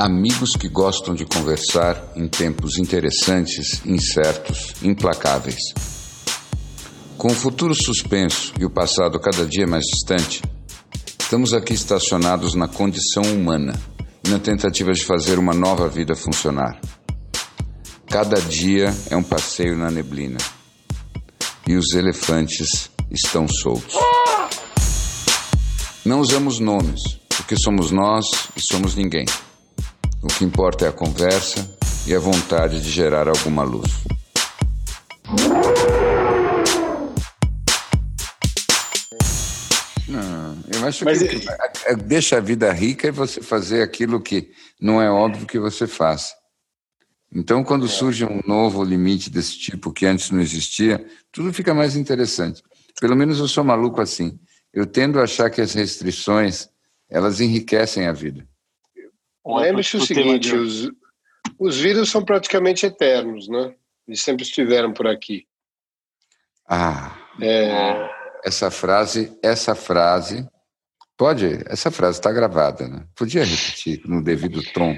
Amigos que gostam de conversar em tempos interessantes, incertos, implacáveis. Com o futuro suspenso e o passado cada dia mais distante, estamos aqui estacionados na condição humana e na tentativa de fazer uma nova vida funcionar. Cada dia é um passeio na neblina e os elefantes estão soltos. Não usamos nomes, porque somos nós e somos ninguém. O que importa é a conversa e a vontade de gerar alguma luz. Não, eu acho Mas que é... deixa a vida rica e você fazer aquilo que não é óbvio que você faça. Então, quando é. surge um novo limite desse tipo que antes não existia, tudo fica mais interessante. Pelo menos eu sou maluco assim. Eu tendo a achar que as restrições elas enriquecem a vida. Lembre-se o seguinte: os, os vírus são praticamente eternos, né? Eles sempre estiveram por aqui. Ah, é... essa frase, essa frase, pode, essa frase está gravada, né? Podia repetir no devido tom.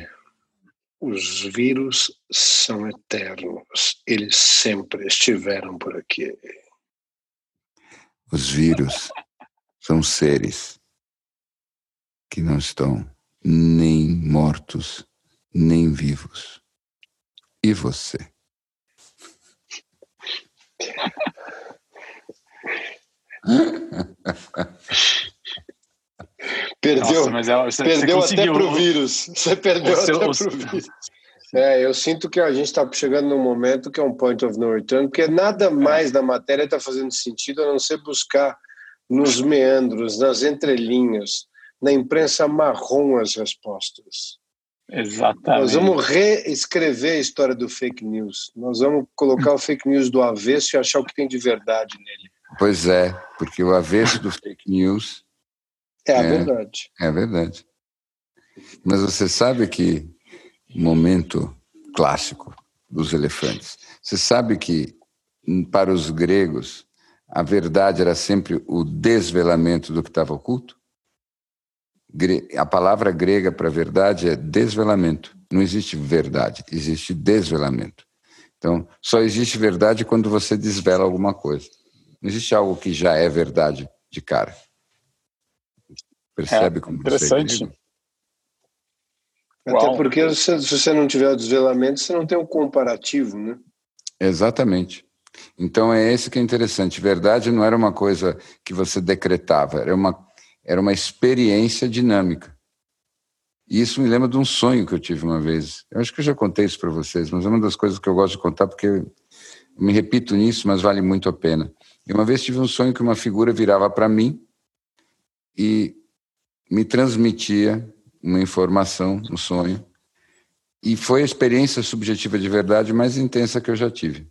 Os vírus são eternos, eles sempre estiveram por aqui. Os vírus são seres que não estão nem mortos, nem vivos. E você? perdeu, Nossa, é, você, perdeu você até para o vírus. Você perdeu até para o vírus. É, eu sinto que a gente está chegando num momento que é um point of no return, porque nada mais da matéria está fazendo sentido a não ser buscar nos meandros, nas entrelinhas, na imprensa marrom as respostas. Exatamente. Nós vamos reescrever a história do fake news. Nós vamos colocar o fake news do avesso e achar o que tem de verdade nele. Pois é, porque o avesso do fake news é a é, verdade. É a verdade. Mas você sabe que momento clássico dos elefantes. Você sabe que para os gregos a verdade era sempre o desvelamento do que estava oculto? A palavra grega para verdade é desvelamento. Não existe verdade, existe desvelamento. Então, só existe verdade quando você desvela alguma coisa. Não existe algo que já é verdade de cara. Percebe é, como interessante. Até Uau. porque se você não tiver o desvelamento, você não tem o um comparativo, né? Exatamente. Então é esse que é interessante. Verdade não era uma coisa que você decretava, era uma era uma experiência dinâmica. E isso me lembra de um sonho que eu tive uma vez. Eu acho que eu já contei isso para vocês, mas é uma das coisas que eu gosto de contar porque eu me repito nisso, mas vale muito a pena. E uma vez tive um sonho que uma figura virava para mim e me transmitia uma informação no sonho. E foi a experiência subjetiva de verdade mais intensa que eu já tive.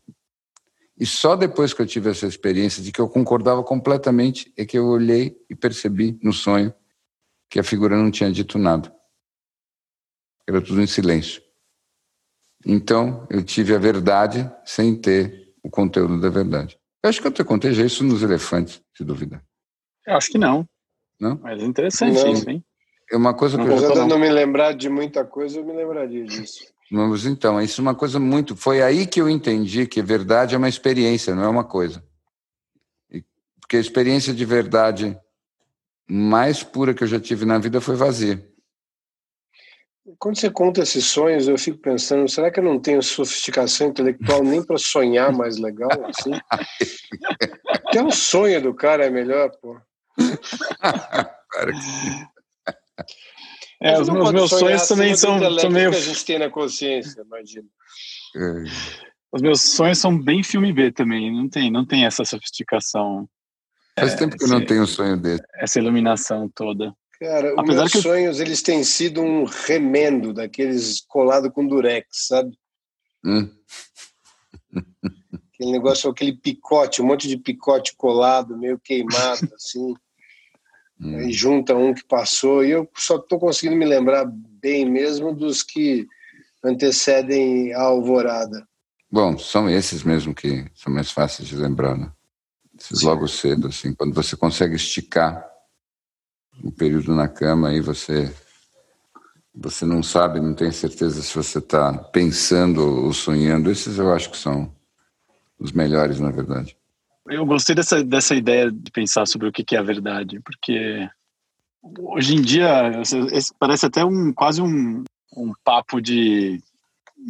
E só depois que eu tive essa experiência de que eu concordava completamente é que eu olhei e percebi no sonho que a figura não tinha dito nada. Era tudo em silêncio. Então, eu tive a verdade sem ter o conteúdo da verdade. Eu acho que eu te contei já isso nos elefantes, se duvidar. Eu acho que não. Não? Mas é interessante não. isso, hein? É uma coisa que Apesar eu já... de não me lembrar de muita coisa, eu me lembraria disso. Mas então, isso é uma coisa muito. Foi aí que eu entendi que verdade é uma experiência, não é uma coisa. Porque a experiência de verdade mais pura que eu já tive na vida foi vazia. Quando você conta esses sonhos, eu fico pensando, será que eu não tenho sofisticação intelectual nem para sonhar mais legal assim? Até o sonho do cara é melhor, pô. claro que é, os meus, meus sonhos também são, são meio. que a gente tem na consciência, imagina. É. Os meus sonhos são bem filme B também, não tem, não tem essa sofisticação. Faz é, tempo que eu não tenho um sonho desse. Essa iluminação toda. Cara, os meus que... sonhos, eles têm sido um remendo daqueles colado com durex, sabe? Hum. Aquele negócio, aquele picote, um monte de picote colado, meio queimado, assim. Hum. Aí junta um que passou, e eu só estou conseguindo me lembrar bem mesmo dos que antecedem a alvorada. Bom, são esses mesmo que são mais fáceis de lembrar, né? Esses logo cedo, assim, quando você consegue esticar o um período na cama, aí você você não sabe, não tem certeza se você está pensando ou sonhando. Esses eu acho que são os melhores, na verdade. Eu gostei dessa, dessa ideia de pensar sobre o que é a verdade, porque hoje em dia parece até um quase um, um papo de,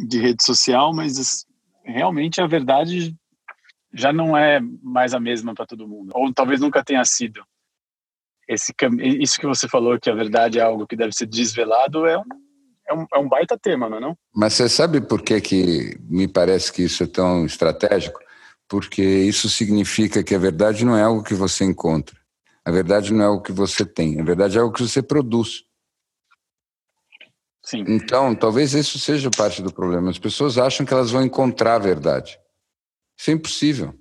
de rede social, mas realmente a verdade já não é mais a mesma para todo mundo, ou talvez nunca tenha sido. Esse, isso que você falou, que a verdade é algo que deve ser desvelado, é um, é um, é um baita tema, não é? Não? Mas você sabe por que, que me parece que isso é tão estratégico? Porque isso significa que a verdade não é algo que você encontra. A verdade não é algo que você tem. A verdade é algo que você produz. Sim. Então, talvez isso seja parte do problema. As pessoas acham que elas vão encontrar a verdade. Isso é impossível.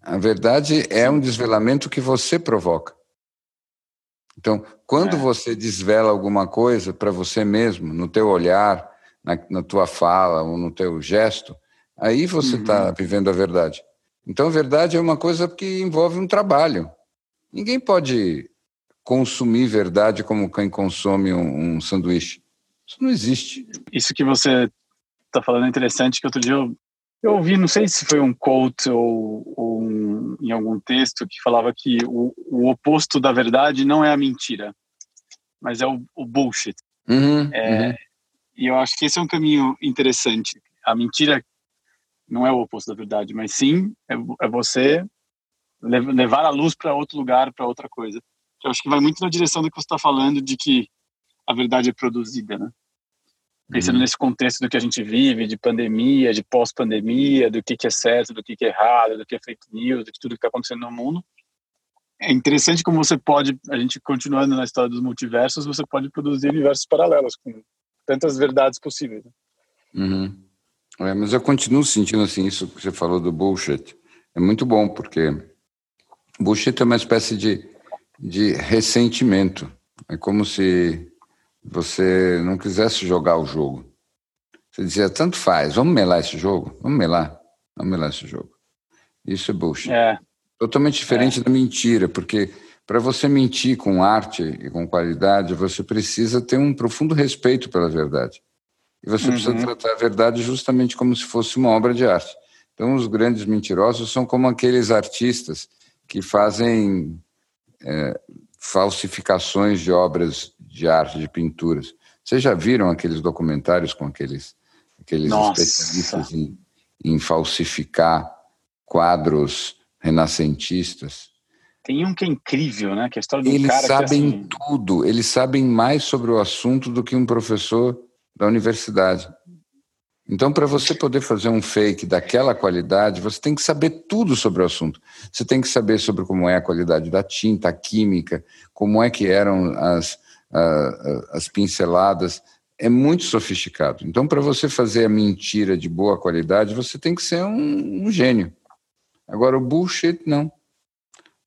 A verdade é um desvelamento que você provoca. Então, quando é. você desvela alguma coisa para você mesmo, no teu olhar, na, na, tua fala ou no teu gesto, aí você está uhum. vivendo a verdade. Então, a verdade é uma coisa que envolve um trabalho. Ninguém pode consumir verdade como quem consome um, um sanduíche. Isso não existe. Isso que você está falando é interessante, que outro dia eu eu ouvi, não sei se foi um quote ou, ou um, em algum texto que falava que o, o, oposto da verdade não é a mentira, mas é o, o bullshit. Uhum, é, uhum. E eu acho que esse é um caminho interessante. A mentira não é o oposto da verdade, mas sim é, é você levar a luz para outro lugar, para outra coisa. Eu acho que vai muito na direção do que você está falando, de que a verdade é produzida, né? pensando uhum. nesse contexto do que a gente vive, de pandemia, de pós-pandemia, do que, que é certo, do que, que é errado, do que é fake news, de tudo que está acontecendo no mundo. É interessante como você pode, a gente continuando na história dos multiversos, você pode produzir universos paralelos com tantas verdades possíveis. Né? Uhum. É, mas eu continuo sentindo assim, isso que você falou do bullshit. É muito bom, porque bullshit é uma espécie de, de ressentimento. É como se você não quisesse jogar o jogo. Você dizia, tanto faz, vamos melar esse jogo? Vamos melar, vamos melar esse jogo. Isso é bullshit. É. Totalmente diferente é. da mentira, porque para você mentir com arte e com qualidade, você precisa ter um profundo respeito pela verdade. E você uhum. precisa tratar a verdade justamente como se fosse uma obra de arte. Então, os grandes mentirosos são como aqueles artistas que fazem é, falsificações de obras de arte, de pinturas. Vocês já viram aqueles documentários com aqueles, aqueles especialistas em, em falsificar quadros renascentistas? Tem um que é incrível, né? Que é a história do eles cara sabem que, assim... tudo, eles sabem mais sobre o assunto do que um professor da universidade. Então, para você poder fazer um fake daquela qualidade, você tem que saber tudo sobre o assunto. Você tem que saber sobre como é a qualidade da tinta, a química, como é que eram as, as pinceladas. É muito sofisticado. Então, para você fazer a mentira de boa qualidade, você tem que ser um, um gênio. Agora, o bullshit, não.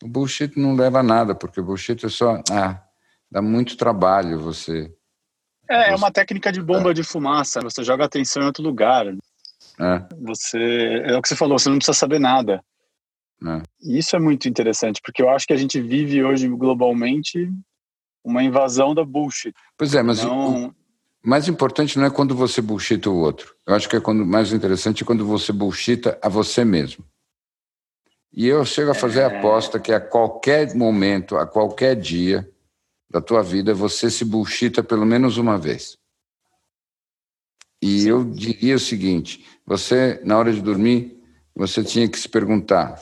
O bullshit não leva a nada, porque o bullshit é só. Ah, dá muito trabalho você é, é uma técnica de bomba de fumaça. Você joga atenção em outro lugar. É. Você é o que você falou. Você não precisa saber nada. É. E isso é muito interessante, porque eu acho que a gente vive hoje globalmente uma invasão da bullshit. Pois é, mas não... o mais importante não é quando você bullshita o outro. Eu acho que é quando mais interessante é quando você bullshita a você mesmo. E eu chego a fazer é... a aposta que a qualquer momento, a qualquer dia, da tua vida, você se bullshita pelo menos uma vez. E eu diria o seguinte: você, na hora de dormir, você tinha que se perguntar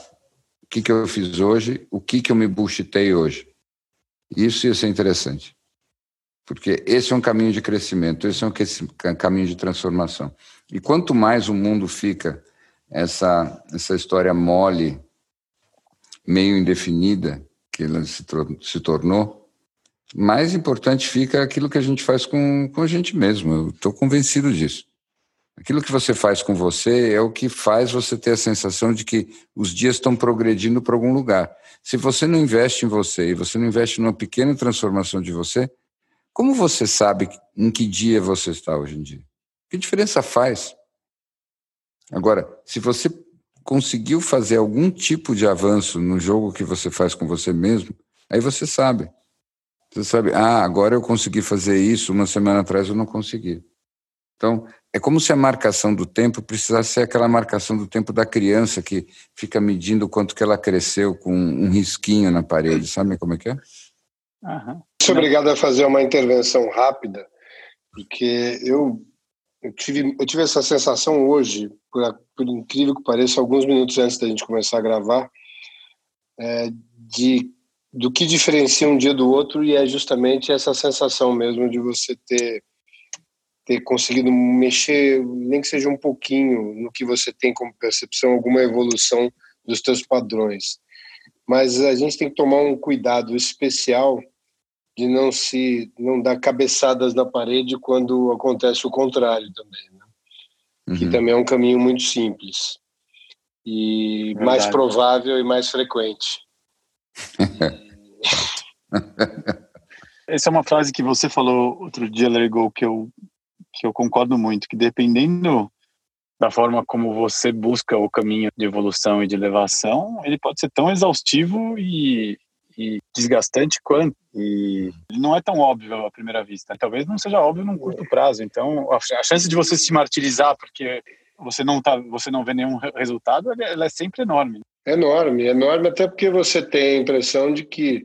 o que, que eu fiz hoje, o que, que eu me bullshitei hoje. Isso ia ser interessante. Porque esse é um caminho de crescimento, esse é um caminho de transformação. E quanto mais o mundo fica essa, essa história mole, meio indefinida, que ela se, se tornou, mais importante fica aquilo que a gente faz com, com a gente mesmo. Eu estou convencido disso. Aquilo que você faz com você é o que faz você ter a sensação de que os dias estão progredindo para algum lugar. Se você não investe em você e você não investe numa pequena transformação de você, como você sabe em que dia você está hoje em dia? Que diferença faz? Agora, se você conseguiu fazer algum tipo de avanço no jogo que você faz com você mesmo, aí você sabe. Você sabe, ah, agora eu consegui fazer isso, uma semana atrás eu não consegui. Então, é como se a marcação do tempo precisasse ser aquela marcação do tempo da criança que fica medindo o quanto que ela cresceu com um risquinho na parede, sabe como é que é? Uhum. Sou obrigado a fazer uma intervenção rápida, porque eu, eu, tive, eu tive essa sensação hoje, por, por incrível que pareça, alguns minutos antes da gente começar a gravar, é, de do que diferencia um dia do outro e é justamente essa sensação mesmo de você ter ter conseguido mexer, nem que seja um pouquinho, no que você tem como percepção, alguma evolução dos teus padrões. Mas a gente tem que tomar um cuidado especial de não se não dar cabeçadas na parede quando acontece o contrário também, né? uhum. que também é um caminho muito simples e Verdade. mais provável e mais frequente. Essa é uma frase que você falou outro dia, Lergo, que eu que eu concordo muito, que dependendo da forma como você busca o caminho de evolução e de elevação, ele pode ser tão exaustivo e, e desgastante quanto. E não é tão óbvio à primeira vista. Talvez não seja óbvio num curto prazo. Então, a chance de você se martirizar porque você não tá, você não vê nenhum resultado, ela é sempre enorme. Enorme, enorme até porque você tem a impressão de que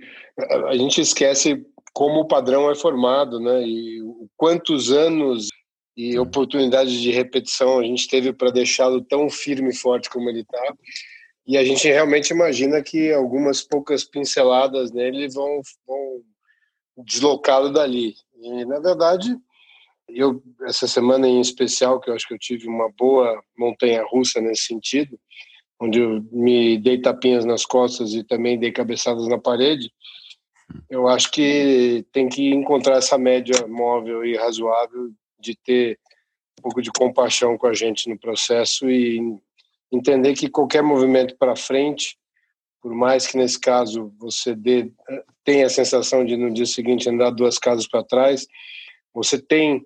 a gente esquece como o padrão é formado, né? E quantos anos e oportunidades de repetição a gente teve para deixá-lo tão firme e forte como ele está. E a gente realmente imagina que algumas poucas pinceladas nele vão, vão deslocá-lo dali. E, na verdade, eu essa semana em especial, que eu acho que eu tive uma boa montanha russa nesse sentido, onde eu me dei tapinhas nas costas e também dei cabeçadas na parede, eu acho que tem que encontrar essa média móvel e razoável de ter um pouco de compaixão com a gente no processo e entender que qualquer movimento para frente, por mais que nesse caso você dê, tenha a sensação de no dia seguinte andar duas casas para trás, você tem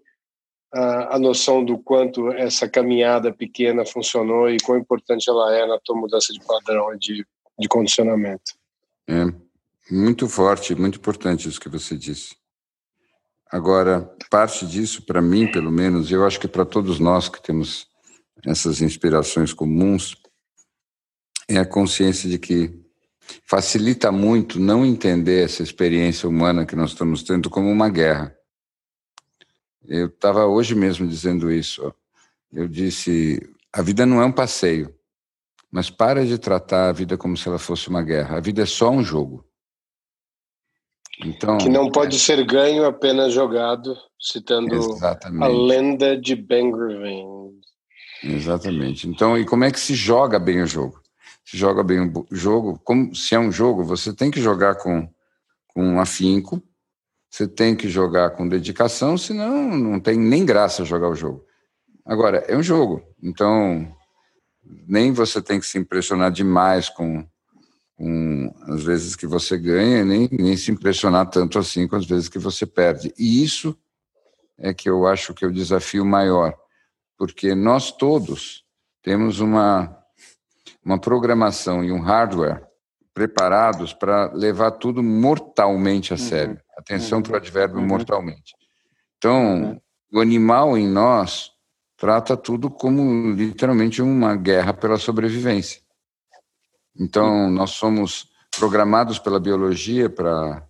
a, noção do quanto essa caminhada pequena funcionou e quão importante ela é na tua mudança de padrão e de, de condicionamento. É, muito forte, muito importante isso que você disse. Agora, parte disso, para mim, pelo menos, eu acho que para todos nós que temos essas inspirações comuns, é a consciência de que facilita muito não entender essa experiência humana que nós estamos tendo como uma guerra. Eu estava hoje mesmo dizendo isso. Eu disse: a vida não é um passeio, mas para de tratar a vida como se ela fosse uma guerra. A vida é só um jogo. Então, que não pode é... ser ganho apenas jogado, citando Exatamente. a lenda de Ben Green. Exatamente. Então, e como é que se joga bem o jogo? Se joga bem o jogo, como se é um jogo, você tem que jogar com, com afinco, você tem que jogar com dedicação, senão não tem nem graça jogar o jogo. Agora, é um jogo, então nem você tem que se impressionar demais com com as vezes que você ganha, nem, nem se impressionar tanto assim com as vezes que você perde. E isso é que eu acho que é o desafio maior, porque nós todos temos uma, uma programação e um hardware preparados para levar tudo mortalmente a uhum. sério. Uhum. Atenção uhum. para o advérbio uhum. mortalmente. Então, uhum. o animal em nós trata tudo como literalmente uma guerra pela sobrevivência. Então, nós somos programados pela biologia para,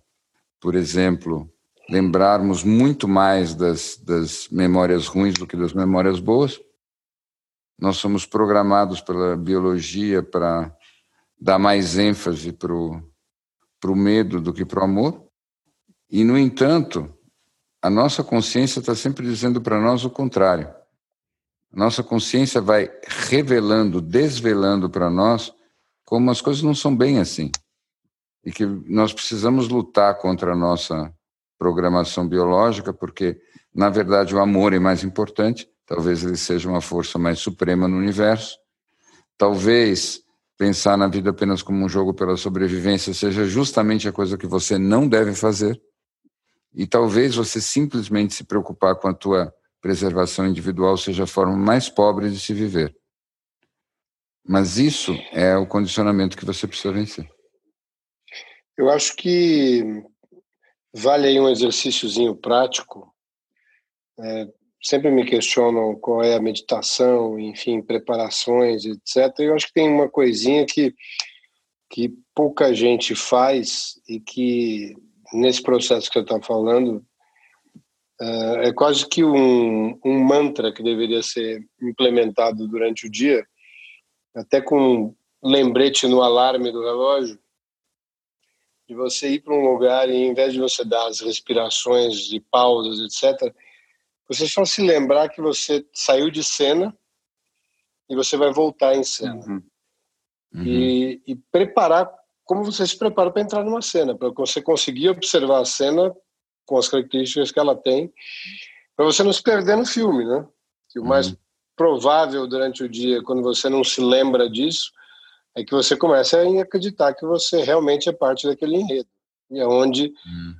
por exemplo, lembrarmos muito mais das, das memórias ruins do que das memórias boas. Nós somos programados pela biologia para dar mais ênfase para o medo do que para o amor. E, no entanto, a nossa consciência está sempre dizendo para nós o contrário. A nossa consciência vai revelando, desvelando para nós como as coisas não são bem assim. E que nós precisamos lutar contra a nossa programação biológica, porque, na verdade, o amor é mais importante, talvez ele seja uma força mais suprema no universo. Talvez pensar na vida apenas como um jogo pela sobrevivência seja justamente a coisa que você não deve fazer. E talvez você simplesmente se preocupar com a tua preservação individual seja a forma mais pobre de se viver. Mas isso é o condicionamento que você precisa vencer. Eu acho que vale aí um exercíciozinho prático. É, sempre me questionam qual é a meditação, enfim, preparações, etc. Eu acho que tem uma coisinha que, que pouca gente faz e que, nesse processo que eu estou falando, é, é quase que um, um mantra que deveria ser implementado durante o dia, até com um lembrete no alarme do relógio, de você ir para um lugar e, em vez de você dar as respirações e pausas, etc., você só se lembrar que você saiu de cena e você vai voltar em cena. Uhum. Uhum. E, e, preparar como você se prepara para entrar numa cena, para você conseguir observar a cena com as características que ela tem, para você não se perder no filme, né? Que o uhum. mais provável durante o dia, quando você não se lembra disso, é que você começa a acreditar que você realmente é parte daquele enredo. E é onde uhum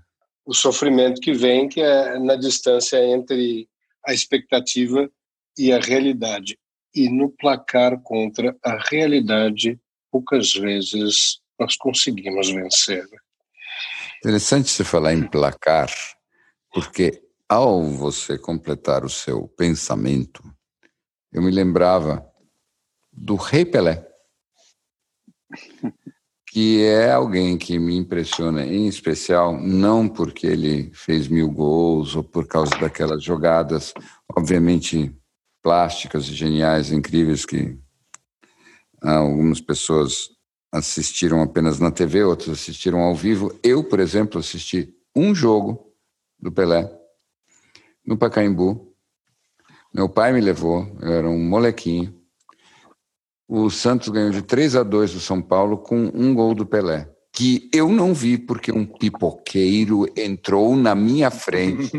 o sofrimento que vem, que é na distância entre a expectativa e a realidade. E no placar contra a realidade, poucas vezes nós conseguimos vencer. Interessante você falar em placar, porque ao você completar o seu pensamento, eu me lembrava do Rei Pelé que é alguém que me impressiona em especial, não porque ele fez mil gols ou por causa daquelas jogadas, obviamente plásticas geniais, incríveis, que algumas pessoas assistiram apenas na TV, outras assistiram ao vivo. Eu, por exemplo, assisti um jogo do Pelé no Pacaembu. Meu pai me levou, eu era um molequinho o Santos ganhou de 3 a 2 do São Paulo com um gol do Pelé, que eu não vi porque um pipoqueiro entrou na minha frente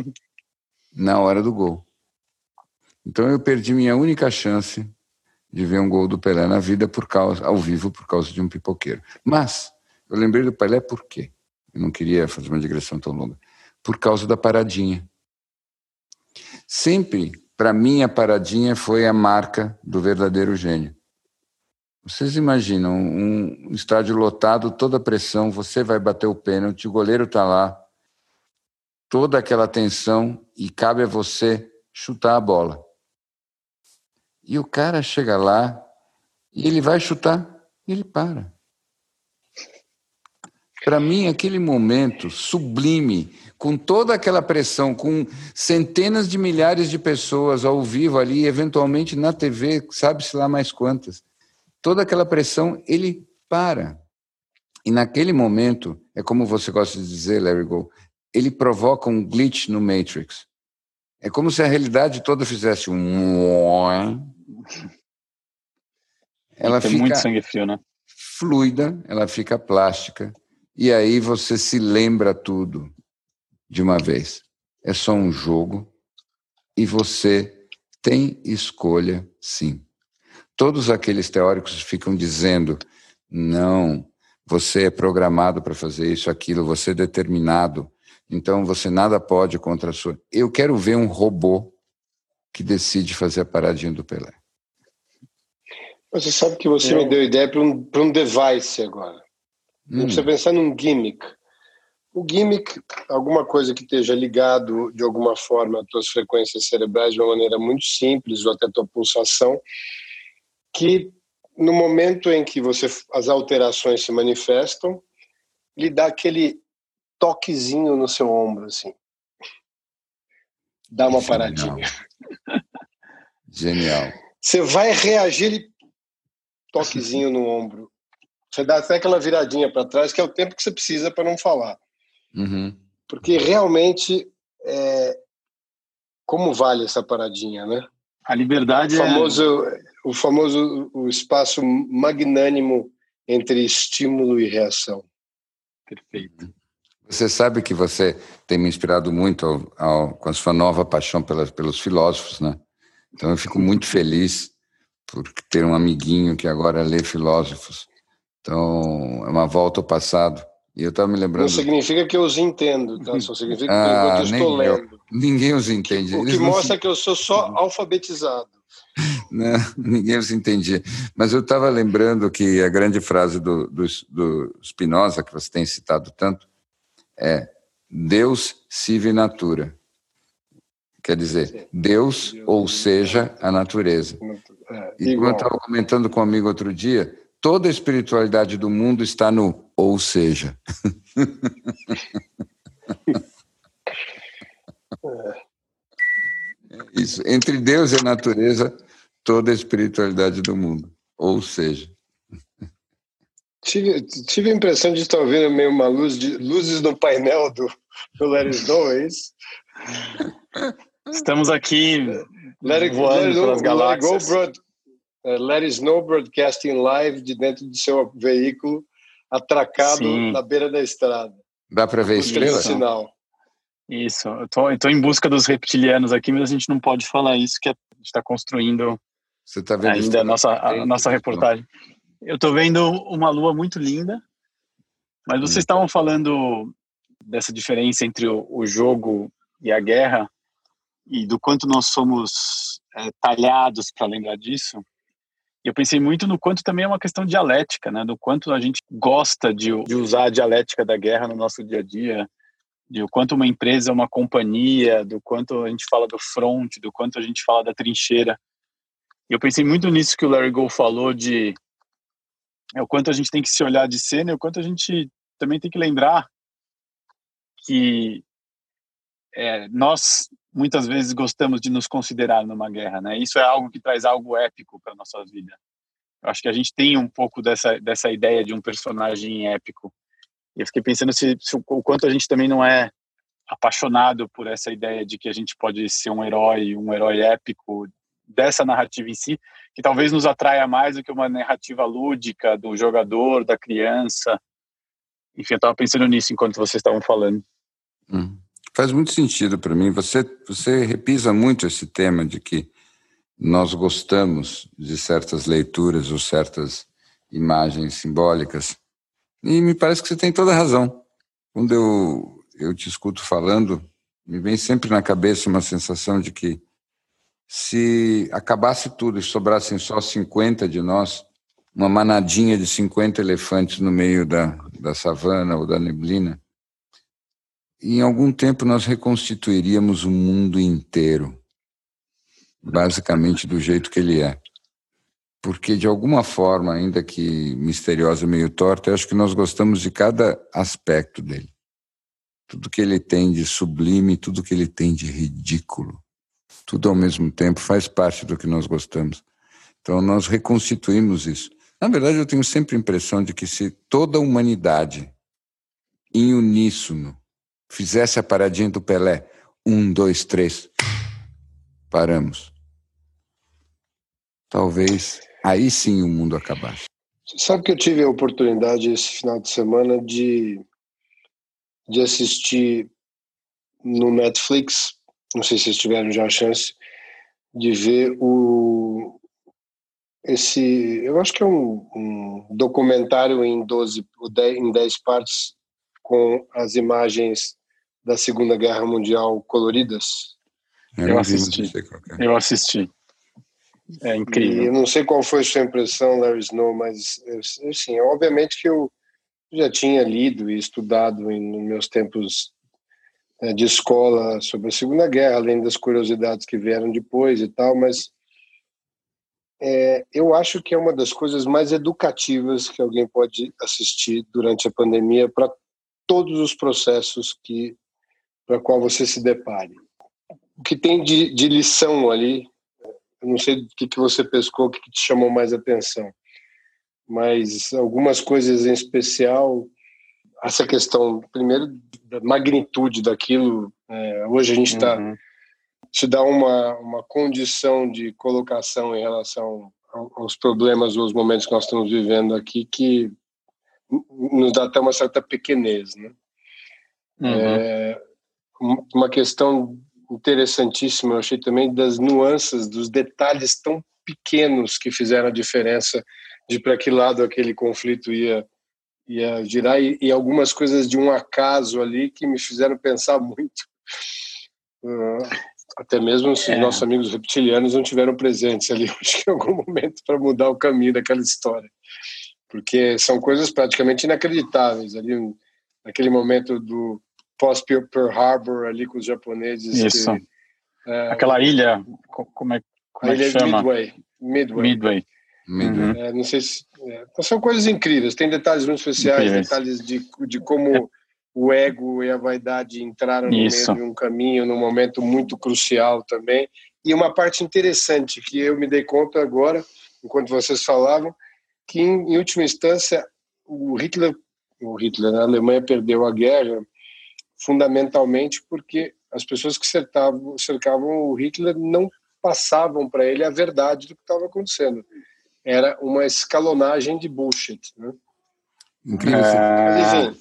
na hora do gol. Então eu perdi minha única chance de ver um gol do Pelé na vida por causa ao vivo por causa de um pipoqueiro. Mas eu lembrei do Pelé por quê? Eu não queria fazer uma digressão tão longa. Por causa da paradinha. Sempre, para mim, a paradinha foi a marca do verdadeiro gênio. Vocês imaginam um estádio lotado, toda a pressão, você vai bater o pênalti, o goleiro está lá, toda aquela tensão e cabe a você chutar a bola. E o cara chega lá e ele vai chutar e ele para. Para mim, aquele momento sublime, com toda aquela pressão, com centenas de milhares de pessoas ao vivo ali, eventualmente na TV, sabe-se lá mais quantas toda aquela pressão, ele para. E naquele momento, é como você gosta de dizer, Larry Go, ele provoca um glitch no Matrix. É como se a realidade toda fizesse um. Ela fica muito sangue frio, né? fluida, ela fica plástica, e aí você se lembra tudo de uma vez. É só um jogo e você tem escolha, sim. Todos aqueles teóricos ficam dizendo: não, você é programado para fazer isso, aquilo, você é determinado, então você nada pode contra a sua. Eu quero ver um robô que decide fazer a paradinha do Pelé. Você sabe que você me deu ideia para um, um device agora. Hum. Você pensar num gimmick. O gimmick, alguma coisa que esteja ligado de alguma forma às tuas frequências cerebrais de uma maneira muito simples, ou até a tua pulsação, que no momento em que você as alterações se manifestam, lhe dá aquele toquezinho no seu ombro assim. Dá uma Genial. paradinha. Genial. Você vai reagir ele toquezinho no ombro. Você dá até aquela viradinha para trás, que é o tempo que você precisa para não falar. Uhum. Porque realmente, é... como vale essa paradinha, né? A liberdade o famoso, é... O famoso o espaço magnânimo entre estímulo e reação. Perfeito. Você sabe que você tem me inspirado muito ao, ao, com a sua nova paixão pelas, pelos filósofos, né? Então eu fico muito feliz por ter um amiguinho que agora lê filósofos. Então é uma volta ao passado. E eu estava me lembrando. Não significa que eu os entendo, tá? Só significa ah, que eu estou lendo. Eu. Ninguém os entende. O que Eles mostra não... que eu sou só alfabetizado. Não, ninguém os entendia. Mas eu estava lembrando que a grande frase do, do, do Spinoza, que você tem citado tanto, é Deus sive natura. Quer dizer, Deus, ou seja, a natureza. É, e como eu estava comentando com um amigo outro dia, toda a espiritualidade do mundo está no ou seja. É isso. Entre Deus e a natureza, toda a espiritualidade do mundo. Ou seja. Tive, tive a impressão de estar vendo meio uma luz de luzes no painel do, do Let It Go, é isso? Estamos aqui let it, voando let it, pelas galáxias. Let it, go broad, uh, let it Snow Broadcasting Live de dentro do seu veículo, atracado Sim. na beira da estrada. Dá para ver estrela? Sinal. Isso, eu tô, eu tô em busca dos reptilianos aqui, mas a gente não pode falar isso, que a gente está construindo Você tá vendo ainda a nossa, a nossa reportagem. Eu estou vendo uma lua muito linda, mas vocês estavam falando dessa diferença entre o, o, jogo e a guerra e do quanto nós somos é, talhados para lembrar disso. Eu pensei muito no quanto também é uma questão dialética, né? Do quanto a gente gosta de, de usar a dialética da guerra no nosso dia a dia, de o quanto uma empresa é uma companhia, do quanto a gente fala do front, do quanto a gente fala da trincheira. Eu pensei muito nisso que o Larry Gold falou de é o quanto a gente tem que se olhar de cena e o quanto a gente também tem que lembrar que é, nós muitas vezes gostamos de nos considerar numa guerra, né? Isso é algo que traz algo épico para nossa vida. Eu acho que a gente tem um pouco dessa dessa ideia de um personagem épico. E eu fiquei pensando se, se, o quanto a gente também não é apaixonado por essa ideia de que a gente pode ser um herói, um herói épico dessa narrativa em si, que talvez nos atraia mais do que uma narrativa lúdica do jogador, da criança. Enfim, eu estava pensando nisso enquanto vocês estavam falando. Hum. Faz muito sentido para mim. Você, você repisa muito esse tema de que nós gostamos de certas leituras ou certas imagens simbólicas. E me parece que você tem toda a razão. Quando eu, eu te escuto falando, me vem sempre na cabeça uma sensação de que se acabasse tudo e sobrassem só 50 de nós, uma manadinha de 50 elefantes no meio da, da savana ou da neblina, em algum tempo nós reconstituiríamos o mundo inteiro, basicamente do jeito que ele é. Porque, de alguma forma, ainda que misteriosa, meio torta, eu acho que nós gostamos de cada aspecto dele. Tudo que ele tem de sublime, tudo que ele tem de ridículo tudo ao mesmo tempo, faz parte do que nós gostamos. Então nós reconstituímos isso. Na verdade, eu tenho sempre a impressão de que se toda a humanidade, em uníssono, fizesse a paradinha do Pelé, um, dois, três, paramos. Talvez aí sim o mundo acabasse. Sabe que eu tive a oportunidade esse final de semana de, de assistir no Netflix não sei se vocês tiveram já a chance de ver o esse eu acho que é um, um documentário em 12 em 10 partes com as imagens da Segunda Guerra Mundial coloridas. Eu, eu assisti. É. Eu assisti. É incrível. E eu não sei qual foi a sua impressão, Larry Snow, mas assim, obviamente que eu já tinha lido e estudado em, nos meus tempos é, de escola sobre a Segunda Guerra, além das curiosidades que vieram depois e tal, mas é, eu acho que é uma das coisas mais educativas que alguém pode assistir durante a pandemia para todos os processos que para qual você se depare. O que tem de, de lição ali, eu não sei o que, que você pescou, o que, que te chamou mais atenção, mas algumas coisas em especial essa questão, primeiro, da magnitude daquilo. É, hoje a gente está. Uhum. te dá uma, uma condição de colocação em relação aos problemas ou aos momentos que nós estamos vivendo aqui que nos dá até uma certa pequenez. Né? Uhum. É, uma questão interessantíssima, eu achei também, das nuances, dos detalhes tão pequenos que fizeram a diferença de para que lado aquele conflito ia ia girar e, e, algumas coisas de um acaso ali que me fizeram pensar muito. Uh, até mesmo se é. os nossos amigos reptilianos não tiveram presentes ali, acho que em algum momento para mudar o caminho daquela história. Porque são coisas praticamente inacreditáveis ali naquele momento do pós-Pearl Harbor ali com os japoneses. Isso. Que, é, Aquela ilha, como é, como a é ilha chama? Midway. Midway. Midway. Uhum. É, não sei se. É, então são coisas incríveis. Tem detalhes muito especiais, incríveis. detalhes de, de como o ego e a vaidade entraram Isso. no meio de um caminho num momento muito crucial também. E uma parte interessante que eu me dei conta agora, enquanto vocês falavam, que em, em última instância o Hitler, o Hitler, a Alemanha perdeu a guerra fundamentalmente porque as pessoas que cercavam, cercavam o Hitler não passavam para ele a verdade do que estava acontecendo. Era uma escalonagem de bullshit. Né? Incrível. É...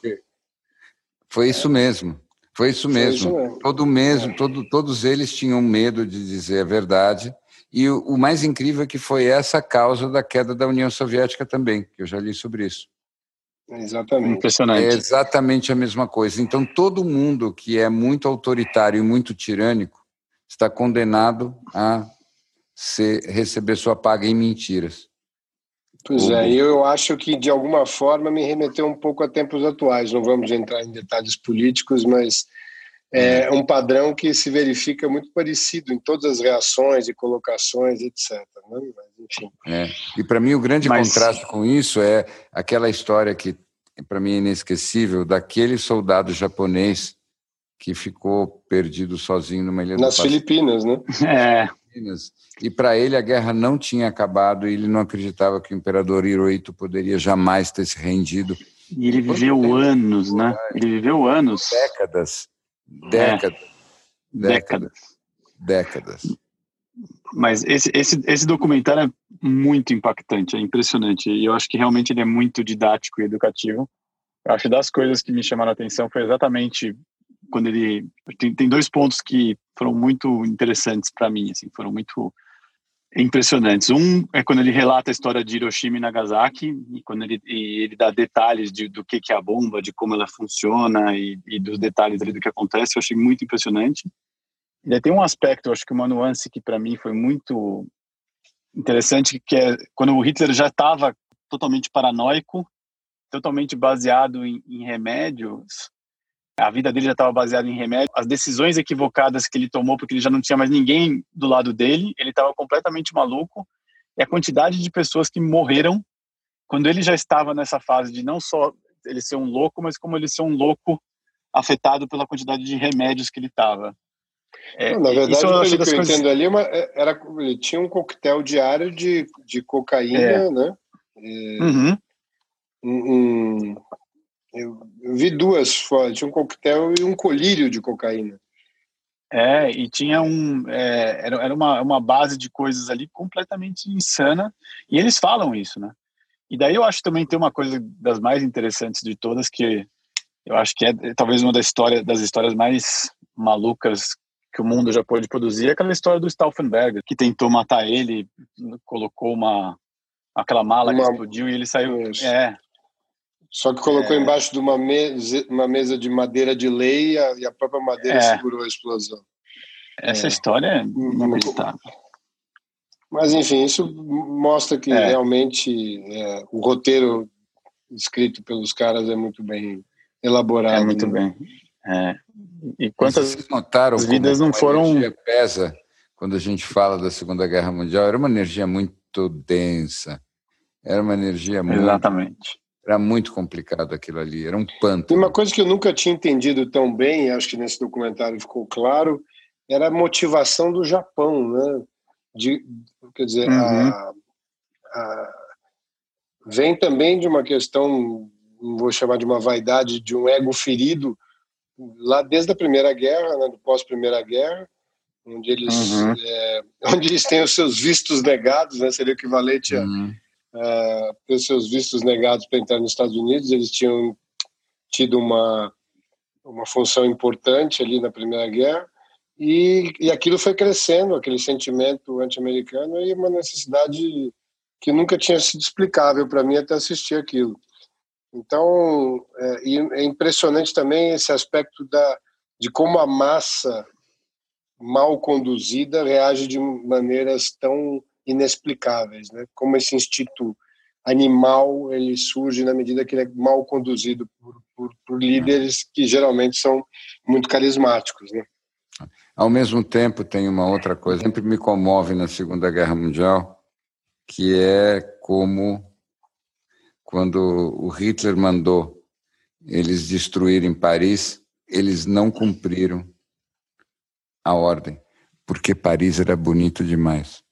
Foi isso mesmo. Foi isso mesmo. Foi isso mesmo. Todo mesmo, todo, todos eles tinham medo de dizer a verdade. E o, o, mais incrível é que foi essa a causa da queda da União Soviética também, que eu já li sobre isso. Exatamente. Impressionante. É exatamente a mesma coisa. Então, todo mundo que é muito autoritário e muito tirânico está condenado a ser, receber sua paga em mentiras. Pois é, eu acho que de alguma forma me remeteu um pouco a tempos atuais. Não vamos entrar em detalhes políticos, mas é uhum. um padrão que se verifica muito parecido em todas as reações e colocações, etc. Né? Enfim. É. E para mim o grande mas... contraste com isso é aquela história que para mim é inesquecível daquele soldado japonês que ficou perdido sozinho numa ilha nas Filipinas, né? É. E para ele a guerra não tinha acabado e ele não acreditava que o imperador Hirohito poderia jamais ter se rendido. E ele viveu anos, né? Ele viveu anos. Décadas. Décadas. É. Décadas. Décadas. Mas esse, esse, esse documentário é muito impactante, é impressionante. E eu acho que realmente ele é muito didático e educativo. Eu acho que das coisas que me chamaram a atenção foi exatamente quando ele tem, tem dois pontos que foram muito interessantes para mim, assim, foram muito impressionantes. Um é quando ele relata a história de Hiroshima e Nagasaki e quando ele, e ele dá detalhes de, do que, que é a bomba, de como ela funciona e, e dos detalhes do que acontece. Eu achei muito impressionante. E tem um aspecto, acho que uma nuance que para mim foi muito interessante, que é quando o Hitler já estava totalmente paranoico, totalmente baseado em, em remédios, a vida dele já estava baseada em remédio, as decisões equivocadas que ele tomou, porque ele já não tinha mais ninguém do lado dele, ele estava completamente maluco, e a quantidade de pessoas que morreram quando ele já estava nessa fase de não só ele ser um louco, mas como ele ser um louco afetado pela quantidade de remédios que ele estava. É, na verdade, o que eu coisas... entendo ali, uma, é, era, ele tinha um coquetel diário de, de cocaína, é. né? E, uhum. um, um, eu, eu vi duas fotos, tinha um coquetel e um colírio de cocaína. É, e tinha um. É, era era uma, uma base de coisas ali completamente insana, e eles falam isso, né? E daí eu acho também tem uma coisa das mais interessantes de todas, que eu acho que é talvez uma das, histórias das histórias mais malucas que o mundo já pôde produzir, é aquela história do Stauffenberg, que tentou matar ele, colocou uma aquela mala uma... que explodiu e ele saiu. Isso. É, só que colocou é... embaixo de uma mesa, uma mesa de madeira de lei e a, e a própria madeira é... segurou a explosão. Essa é. história é inacreditável. Mas, enfim, isso mostra que é. realmente é, o roteiro escrito pelos caras é muito bem elaborado. É muito né? bem. É. E quantas Vocês notaram vidas não foram. energia pesa quando a gente fala da Segunda Guerra Mundial. Era uma energia muito densa. Era uma energia muito. Exatamente era muito complicado aquilo ali, era um pântano. E uma coisa que eu nunca tinha entendido tão bem, acho que nesse documentário ficou claro, era a motivação do Japão, né? De, quer dizer, uhum. a, a, vem também de uma questão, não vou chamar de uma vaidade, de um ego ferido, lá desde a Primeira Guerra, né, do pós-Primeira Guerra, onde eles, uhum. é, onde eles têm os seus vistos negados, né, seria o equivalente a uhum uh, ter seus vistos negados para entrar nos Estados Unidos. Eles tinham tido uma, uma função importante ali na Primeira Guerra. E, e aquilo foi crescendo, aquele sentimento anti-americano, e uma necessidade que nunca tinha sido explicável para mim até assistir aquilo. Então, é, é, impressionante também esse aspecto da, de como a massa mal conduzida reage de maneiras tão inexplicáveis, né? Como esse instinto animal ele surge na medida que ele é mal conduzido por, por, por líderes que geralmente são muito carismáticos. Né? Ao mesmo tempo, tem uma outra coisa que sempre me comove na Segunda Guerra Mundial, que é como quando o Hitler mandou eles destruírem Paris, eles não cumpriram a ordem, porque Paris era bonito demais.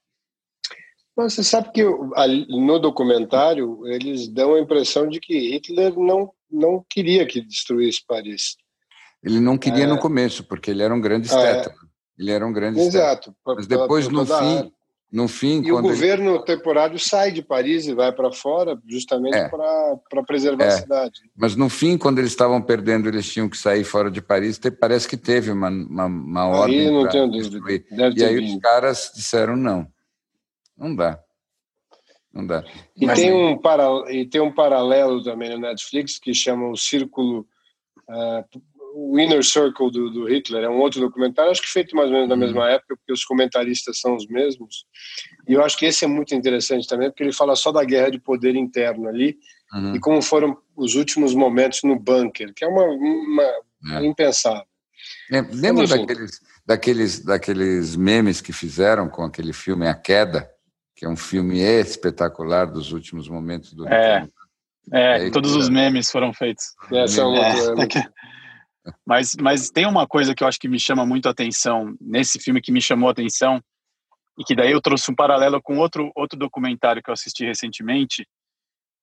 Mas você sabe que no documentário eles dão a impressão de que Hitler não, não queria que destruísse Paris. Ele não queria é. no começo, porque ele era um grande esteta. É. Ele era um grande Exato. Esteta. Mas depois, no fim, no fim, e o governo ele... temporário sai de Paris e vai para fora, justamente é. para preservar é. a cidade. Mas no fim, quando eles estavam perdendo, eles tinham que sair fora de Paris. Parece que teve uma, uma, uma aí ordem. não tenho dúvida. e aí vindo. os caras disseram não, não dá. Não dá. E, Mas, tem um para, e tem um paralelo também no Netflix que chama o Círculo uh, o Inner Circle do, do, Hitler é um outro documentário, acho que feito mais ou menos na mesma época, porque os comentaristas são os mesmos. E eu acho que esse é muito interessante também, porque ele fala só da guerra de poder interno ali uhum. e como foram os últimos momentos no bunker, que é uma, uma é. impensável. É, lembra daqueles, daqueles, daqueles memes que fizeram com aquele filme A Queda, que é um filme espetacular dos últimos momentos do. É, é, todos os memes foram feitos. É, são é, muito, é, mas, mas tem uma coisa que eu acho que me chama muito a atenção nesse filme que me chamou a atenção e que daí eu trouxe um paralelo com outro outro documentário que eu assisti recentemente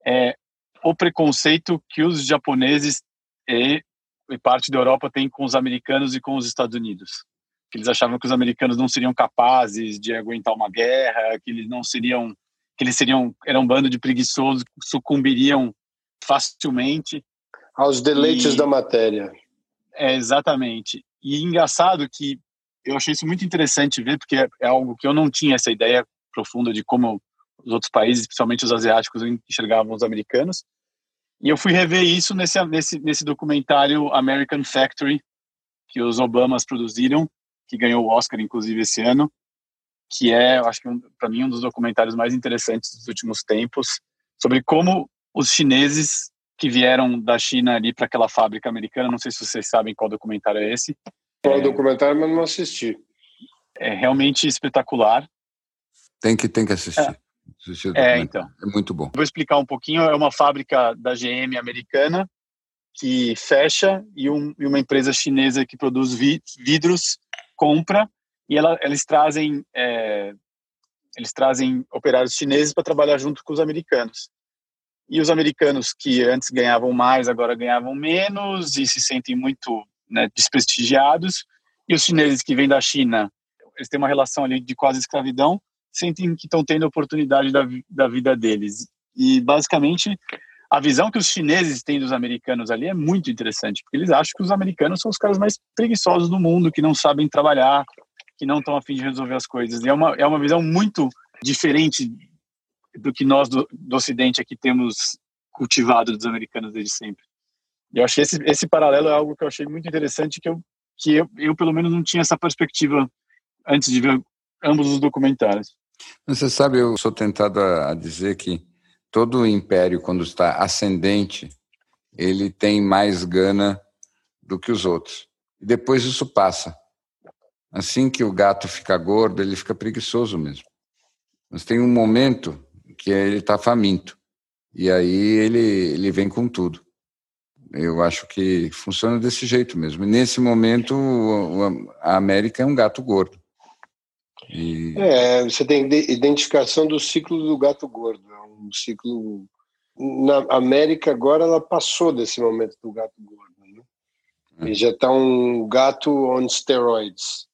é o preconceito que os japoneses e, e parte da Europa tem com os americanos e com os Estados Unidos. Que eles achavam que os americanos não seriam capazes de aguentar uma guerra que eles não seriam que eles seriam eram um bando de preguiçosos sucumbiriam facilmente. Aos deleites e, da matéria é, exatamente. E engraçado que eu achei isso muito interessante ver, porque é, é algo que eu não tinha essa ideia profunda de como os outros países, principalmente os asiáticos, enxergavam os americanos. E eu fui rever isso nesse, nesse, nesse documentário American Factory, que os Obamas produziram, que ganhou o Oscar, inclusive, esse ano, que é, eu acho que, um, para mim, um dos documentários mais interessantes dos últimos tempos, sobre como os chineses que vieram da China ali para aquela fábrica americana. Não sei se vocês sabem qual documentário é esse. Qual é, documentário, mas não assisti. É realmente espetacular. Tem que tem que assistir. É, assistir é então. É muito bom. Vou explicar um pouquinho. É uma fábrica da GM americana que fecha e, um, e uma empresa chinesa que produz vidros compra e ela, eles trazem é, eles trazem operários chineses para trabalhar junto com os americanos e os americanos que antes ganhavam mais agora ganhavam menos e se sentem muito né, desprestigiados. E os chineses que vêm da China eles têm uma relação ali de quase escravidão sentem que estão tendo oportunidade da, da vida deles. E basicamente a visão que os chineses têm dos americanos ali é muito interessante porque eles acham que os americanos são os caras mais preguiçosos do mundo que não sabem trabalhar que não estão a fim de resolver as coisas. E é uma é uma visão muito diferente do que nós do, do Ocidente aqui temos cultivado dos americanos desde sempre. Eu achei esse, esse paralelo é algo que eu achei muito interessante, que eu, que eu, eu pelo menos não tinha essa perspectiva antes de ver ambos os documentários. Você sabe, eu sou tentado a dizer que todo império, quando está ascendente, ele tem mais gana do que os outros. E depois isso passa. Assim que o gato fica gordo, ele fica preguiçoso mesmo. Mas tem um momento que ele está faminto. E aí ele, ele vem com tudo. Eu acho que funciona desse jeito mesmo. E nesse momento, a América é um gato gordo. E... É, você tem identificação do ciclo do gato gordo. É um ciclo. Na América, agora, ela passou desse momento do gato gordo. Né? É. E já está um gato on steroids.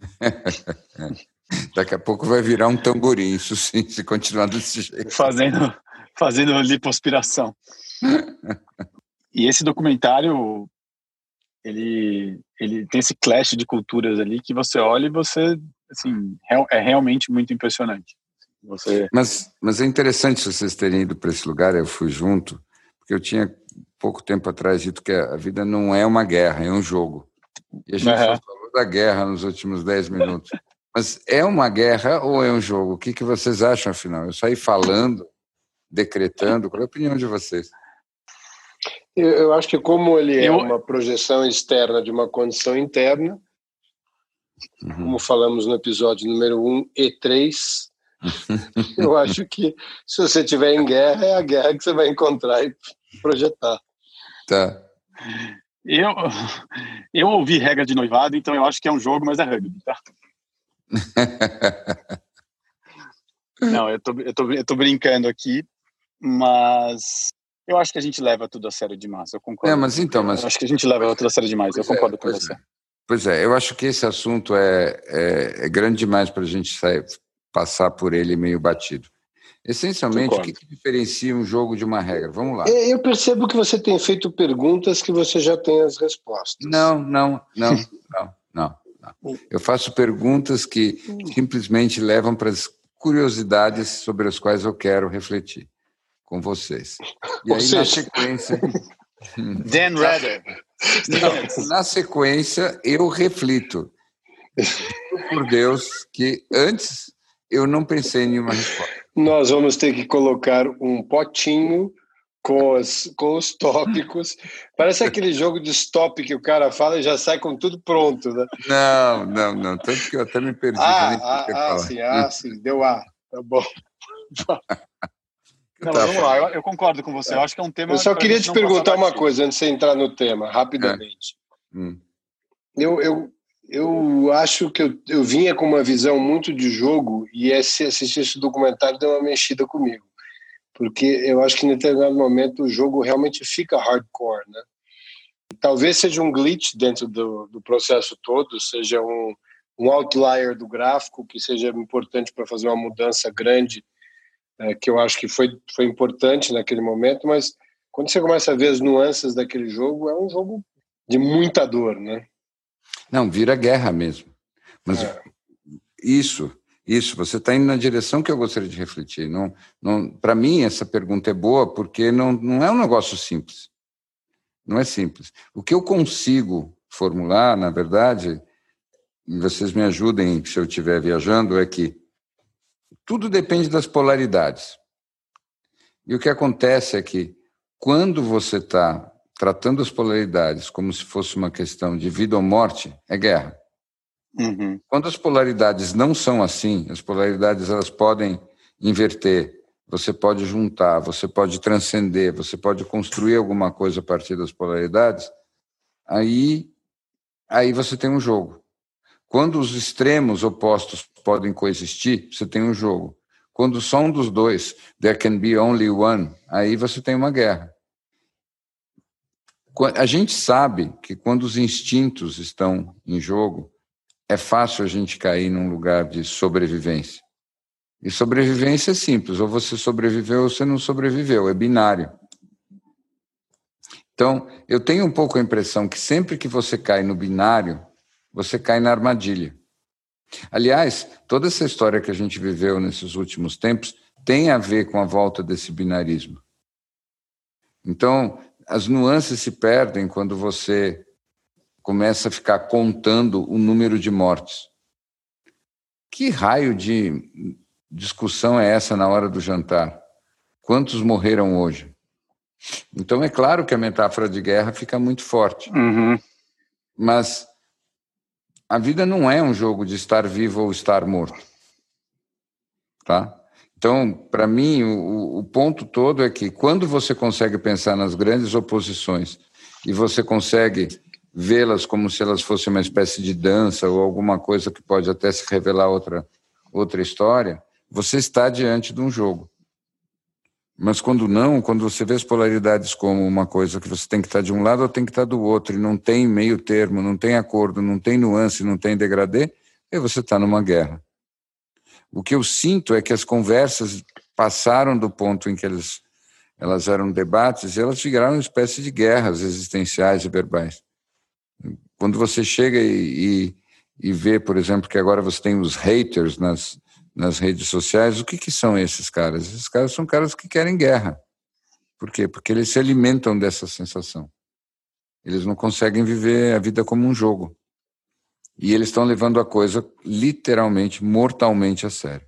Daqui a pouco vai virar um tamborim, isso sim, se continuar desse jeito. Fazendo, fazendo lipoaspiração. e esse documentário, ele, ele tem esse clash de culturas ali que você olha e você, assim, é realmente muito impressionante. Você... Mas, mas é interessante vocês terem ido para esse lugar, eu fui junto, porque eu tinha pouco tempo atrás dito que a vida não é uma guerra, é um jogo. E a gente uhum. só falou da guerra nos últimos dez minutos. Mas é uma guerra ou é um jogo? O que, que vocês acham, afinal? Eu saí falando, decretando. Qual é a opinião de vocês? Eu, eu acho que como ele é eu... uma projeção externa de uma condição interna, uhum. como falamos no episódio número 1 e 3, eu acho que se você estiver em guerra, é a guerra que você vai encontrar e projetar. Tá. Eu, eu ouvi regra de noivado, então eu acho que é um jogo, mas é rugby, tá? Não, eu tô, eu, tô, eu tô brincando aqui, mas eu acho que a gente leva tudo a sério demais. Eu concordo. É, mas então, mas... Eu acho que a gente leva tudo a sério demais. eu concordo é, com você. É. Pois é, eu acho que esse assunto é, é, é grande demais para a gente sair, passar por ele meio batido. Essencialmente, Concordo. o que, que, diferencia um jogo de uma regra? Vamos lá. É, eu percebo que você tem feito perguntas que você já tem as respostas. Não, não, não. não. Eu faço perguntas que simplesmente levam para as curiosidades sobre as quais eu quero refletir com vocês. E aí, na sequência. Dan Redder. na sequência, eu reflito. Por Deus, que antes eu não pensei em nenhuma resposta. Nós vamos ter que colocar um potinho com os, com os tópicos. Parece aquele jogo de stop que o cara fala e já sai com tudo pronto, né? Não, não, não. Tanto que eu até me perdi. Ah, ah, ah sim, ah, sim. Deu A. Tá bom. Não, tá. vamos lá, eu, eu, concordo com você. Eu acho que é um tema. Eu só queria te perguntar uma coisa antes de você entrar no tema, rapidamente. É. Hum. Eu, eu, eu acho que eu, eu vinha com uma visão muito de jogo e esse, assistir esse documentário deu uma mexida comigo. Porque eu acho que em determinado momento o jogo realmente fica hardcore, né? Talvez seja um glitch dentro do, do processo todo, seja um, um outlier do gráfico que seja importante para fazer uma mudança grande, é, que eu acho que foi, foi importante naquele momento, mas quando você começa a ver as nuances daquele jogo, é um jogo de muita dor, né? Não, vira guerra mesmo. Mas é. isso, isso, você está indo na direção que eu gostaria de refletir. Não, não, Para mim, essa pergunta é boa porque não, não é um negócio simples. Não é simples. O que eu consigo formular, na verdade, vocês me ajudem se eu estiver viajando, é que tudo depende das polaridades. E o que acontece é que, quando você está tratando as polaridades como se fosse uma questão de vida ou morte, é guerra. Uhum. Quando as polaridades não são assim, as polaridades elas podem inverter, você pode juntar, você pode transcender, você pode construir alguma coisa a partir das polaridades, aí, aí você tem um jogo. Quando os extremos opostos podem coexistir, você tem um jogo. Quando só um dos dois, there can be only one, aí você tem uma guerra. A gente sabe que quando os instintos estão em jogo, é fácil a gente cair num lugar de sobrevivência. E sobrevivência é simples, ou você sobreviveu ou você não sobreviveu, é binário. Então, eu tenho um pouco a impressão que sempre que você cai no binário, você cai na armadilha. Aliás, toda essa história que a gente viveu nesses últimos tempos tem a ver com a volta desse binarismo. Então, as nuances se perdem quando você começa a ficar contando o número de mortes. Que raio de discussão é essa na hora do jantar? Quantos morreram hoje? Então, é claro que a metáfora de guerra fica muito forte. Uhum. Mas a vida não é um jogo de estar vivo ou estar morto. Tá? Então, para mim, o, o, ponto todo é que quando você consegue pensar nas grandes oposições e você consegue vê-las como se elas fossem uma espécie de dança ou alguma coisa que pode até se revelar outra, outra história, você está diante de um jogo. Mas quando não, quando você vê as polaridades como uma coisa que você tem que estar de um lado ou tem que estar do outro, e não tem meio termo, não tem acordo, não tem nuance, não tem degradê, aí você está numa guerra. O que eu sinto é que as conversas passaram do ponto em que elas, elas eram debates e elas viraram uma espécie de guerras existenciais e verbais. Quando você chega e, e, e vê, por exemplo, que agora você tem os haters nas, nas redes sociais, o que, que são esses caras? Esses caras são caras que querem guerra. Por quê? Porque eles se alimentam dessa sensação. Eles não conseguem viver a vida como um jogo. E eles estão levando a coisa literalmente, mortalmente a sério.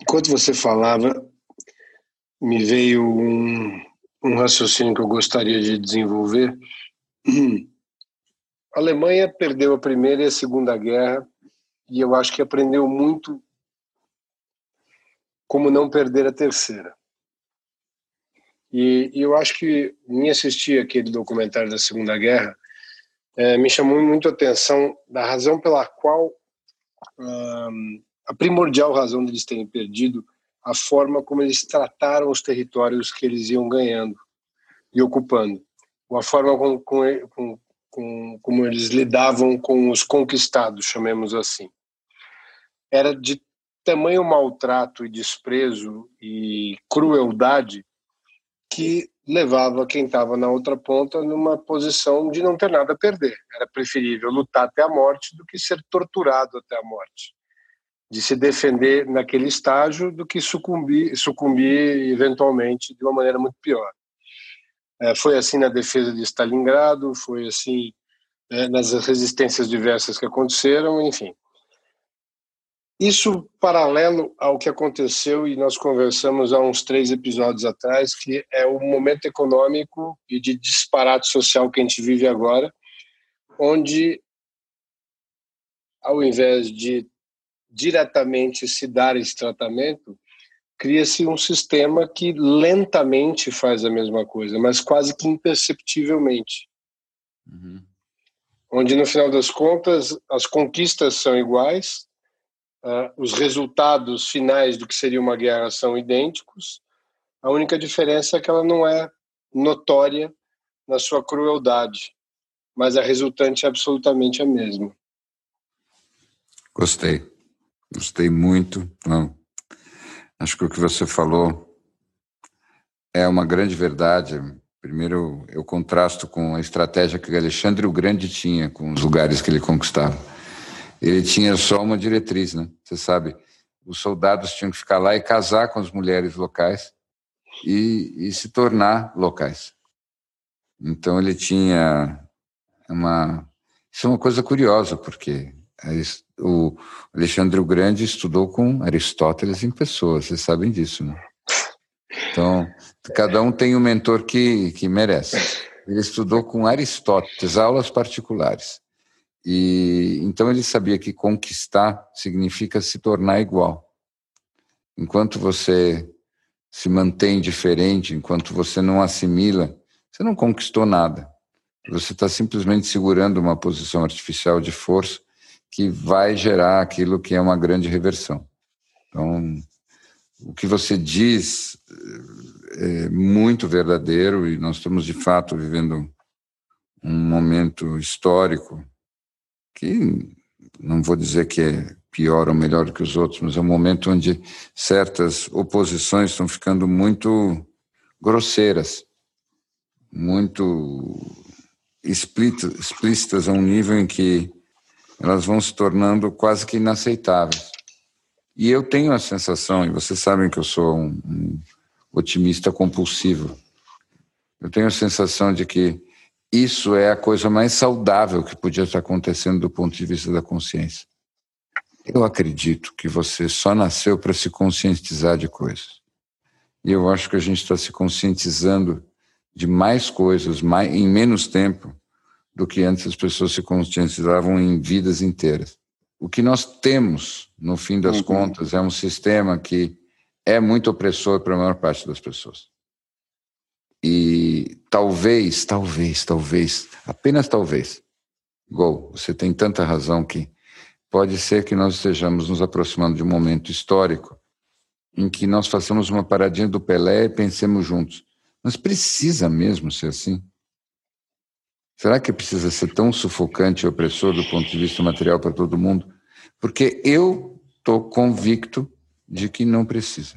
Enquanto você falava, me veio um, um raciocínio que eu gostaria de desenvolver. A Alemanha perdeu a Primeira e a Segunda Guerra e eu acho que aprendeu muito como não perder a Terceira. E, e eu acho que em assistir aquele documentário da Segunda Guerra é, me chamou muito a atenção da razão pela qual hum, a primordial razão deles terem perdido a forma como eles trataram os territórios que eles iam ganhando e ocupando, a forma com, com, com, como eles lidavam com os conquistados, chamemos assim. Era de tamanho maltrato e desprezo e crueldade que levava quem estava na outra ponta numa posição de não ter nada a perder. Era preferível lutar até a morte do que ser torturado até a morte de se defender naquele estágio do que sucumbir, sucumbir eventualmente de uma maneira muito pior. É, foi assim na defesa de Stalingrado, foi assim é, nas resistências diversas que aconteceram, enfim. Isso paralelo ao que aconteceu e nós conversamos há uns três episódios atrás, que é o momento econômico e de disparate social que a gente vive agora, onde ao invés de diretamente se dar esse tratamento, cria-se um sistema que lentamente faz a mesma coisa, mas quase que imperceptivelmente. Uhum. Onde, no final das contas, as conquistas são iguais, uh, os resultados finais do que seria uma guerra são idênticos, a única diferença é que ela não é notória na sua crueldade, mas a resultante é absolutamente a mesma. Gostei. Gostei muito. Não. Acho que o que você falou é uma grande verdade. Primeiro, eu contrasto com a estratégia que Alexandre o Grande tinha com os lugares que ele conquistava. Ele tinha só uma diretriz, né? Você sabe, os soldados tinham que ficar lá e casar com as mulheres locais e, e se tornar locais. Então ele tinha uma. Isso é uma coisa curiosa, porque o Alexandre o Grande estudou com Aristóteles em pessoa, vocês sabem disso, né? Então, cada um tem um mentor que, que merece. Ele estudou com Aristóteles, aulas particulares. E então ele sabia que conquistar significa se tornar igual. Enquanto você se mantém diferente, enquanto você não assimila, você não conquistou nada. Você está simplesmente segurando uma posição artificial de força que vai gerar aquilo que é uma grande reversão. Então, o que você diz é muito verdadeiro e nós estamos de fato vivendo um momento histórico que não vou dizer que é pior ou melhor que os outros, mas é um momento onde certas oposições estão ficando muito grosseiras, muito explícitas a um nível em que elas vão se tornando quase que inaceitáveis. E eu tenho a sensação, e vocês sabem que eu sou um, um otimista compulsivo, eu tenho a sensação de que isso é a coisa mais saudável que podia estar acontecendo do ponto de vista da consciência. Eu acredito que você só nasceu para se conscientizar de coisas. E eu acho que a gente está se conscientizando de mais coisas mais, em menos tempo do que antes as pessoas se conscientizavam em vidas inteiras. O que nós temos, no fim das uhum. contas, é um sistema que é muito opressor para a maior parte das pessoas. E talvez, talvez, talvez, apenas talvez, Gol, você tem tanta razão que pode ser que nós estejamos nos aproximando de um momento histórico em que nós façamos uma paradinha do Pelé e pensemos juntos. Mas precisa mesmo ser assim? Será que precisa ser tão sufocante e opressor do ponto de vista material para todo mundo? Porque eu estou convicto de que não precisa.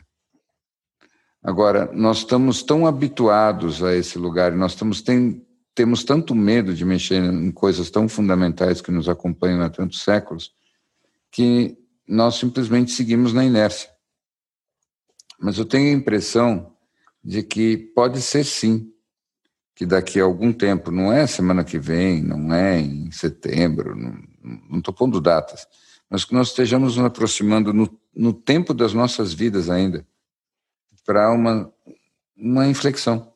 Agora, nós estamos tão habituados a esse lugar, nós estamos tem, temos tanto medo de mexer em coisas tão fundamentais que nos acompanham há tantos séculos, que nós simplesmente seguimos na inércia. Mas eu tenho a impressão de que pode ser sim que daqui a algum tempo, não é semana que vem, não é em setembro, não estou pondo datas, mas que nós estejamos nos aproximando no, no tempo das nossas vidas ainda para uma, uma inflexão.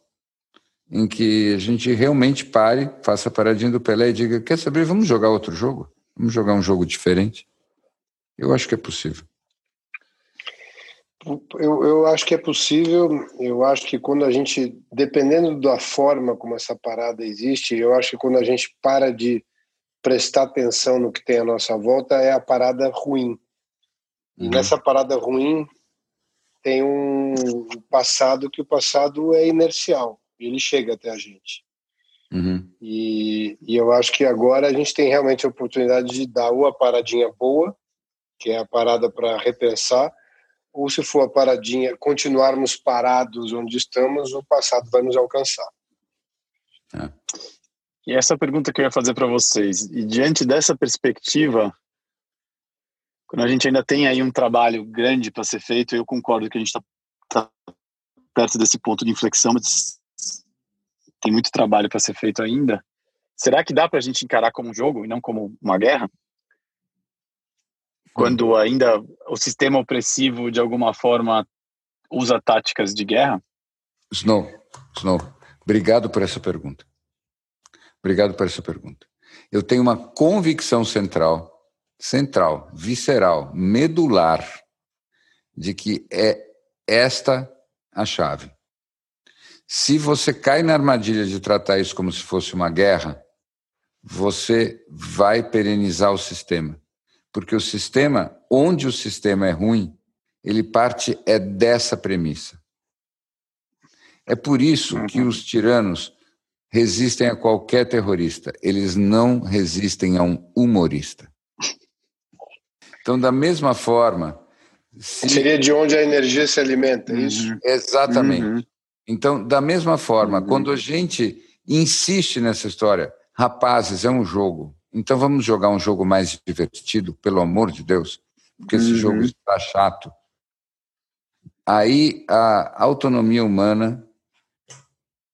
em que a gente realmente pare, faça a paradinha do Pelé e diga: quer saber, vamos jogar outro jogo? Vamos jogar um jogo diferente? Eu acho que é possível. Eu, eu acho que é possível. Eu acho que quando a gente, dependendo da forma como essa parada existe, eu acho que quando a gente para de prestar atenção no que tem à nossa volta, é a parada ruim. E uhum. nessa parada ruim tem um passado que o passado é inercial. Ele chega até a gente. Uhum. E, e eu acho que agora a gente tem realmente a oportunidade de dar uma paradinha boa, que é a parada para repensar, ou se for a paradinha, continuarmos parados onde estamos, o passado vai nos alcançar. É. E essa pergunta que eu ia fazer para vocês, e diante dessa perspectiva, quando a gente ainda tem aí um trabalho grande para ser feito, eu concordo que a gente está tá perto desse ponto de inflexão, mas tem muito trabalho para ser feito ainda. Será que dá para a gente encarar como um jogo e não como uma guerra? Quando ainda o sistema opressivo de alguma forma usa táticas de guerra? Snow, Snow, obrigado por essa pergunta. Obrigado por essa pergunta. Eu tenho uma convicção central, central, visceral, medular, de que é esta a chave. Se você cai na armadilha de tratar isso como se fosse uma guerra, você vai perenizar o sistema. Porque o sistema, onde o sistema é ruim, ele parte é dessa premissa. É por isso que uhum. os tiranos resistem a qualquer terrorista, eles não resistem a um humorista. Então, da mesma forma. Se... Seria de onde a energia se alimenta, é isso? Uhum. Exatamente. Uhum. Então, da mesma forma, uhum. quando a gente insiste nessa história, rapazes, é um jogo, então vamos jogar um jogo mais divertido, pelo amor de Deus, porque esse uhum. jogo está chato. Aí a autonomia humana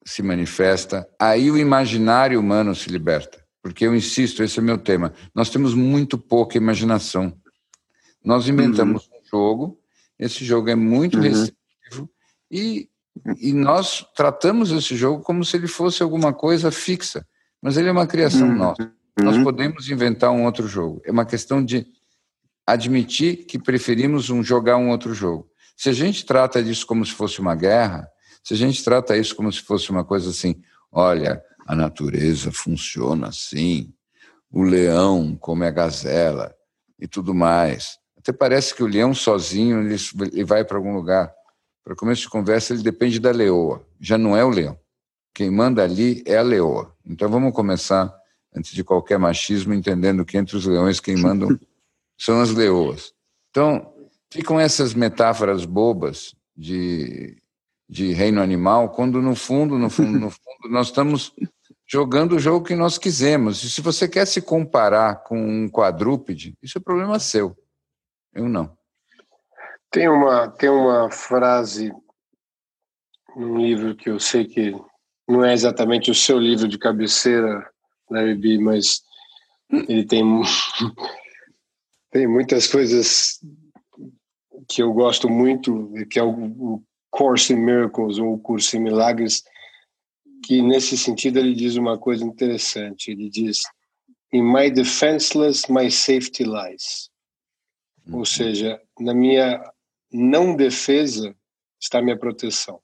se manifesta, aí o imaginário humano se liberta. Porque eu insisto, esse é o meu tema. Nós temos muito pouca imaginação. Nós inventamos uhum. um jogo, esse jogo é muito uhum. restritivo e, e nós tratamos esse jogo como se ele fosse alguma coisa fixa, mas ele é uma criação uhum. nossa. Nós uhum. podemos inventar um outro jogo. É uma questão de admitir que preferimos um, jogar um outro jogo. Se a gente trata disso como se fosse uma guerra, se a gente trata isso como se fosse uma coisa assim, olha, a natureza funciona assim, o leão come a gazela e tudo mais. Até parece que o leão sozinho ele, ele vai para algum lugar. Para começo de conversa, ele depende da leoa. Já não é o leão. Quem manda ali é a leoa. Então vamos começar antes de qualquer machismo, entendendo que entre os leões quem mandam são as leoas. Então, ficam essas metáforas bobas de, de reino animal, quando no fundo, no fundo, no fundo, nós estamos jogando o jogo que nós quisemos. E se você quer se comparar com um quadrúpede, isso é problema seu. Eu não. Tem uma, tem uma frase num livro que eu sei que não é exatamente o seu livro de cabeceira, Larry B, mas ele tem tem muitas coisas que eu gosto muito, que é o, Course in Miracles ou o Curso em Milagres, que nesse sentido ele diz uma coisa interessante. Ele diz: "In my defenseless, my safety lies." Ou uhum. seja, na minha não defesa está minha proteção.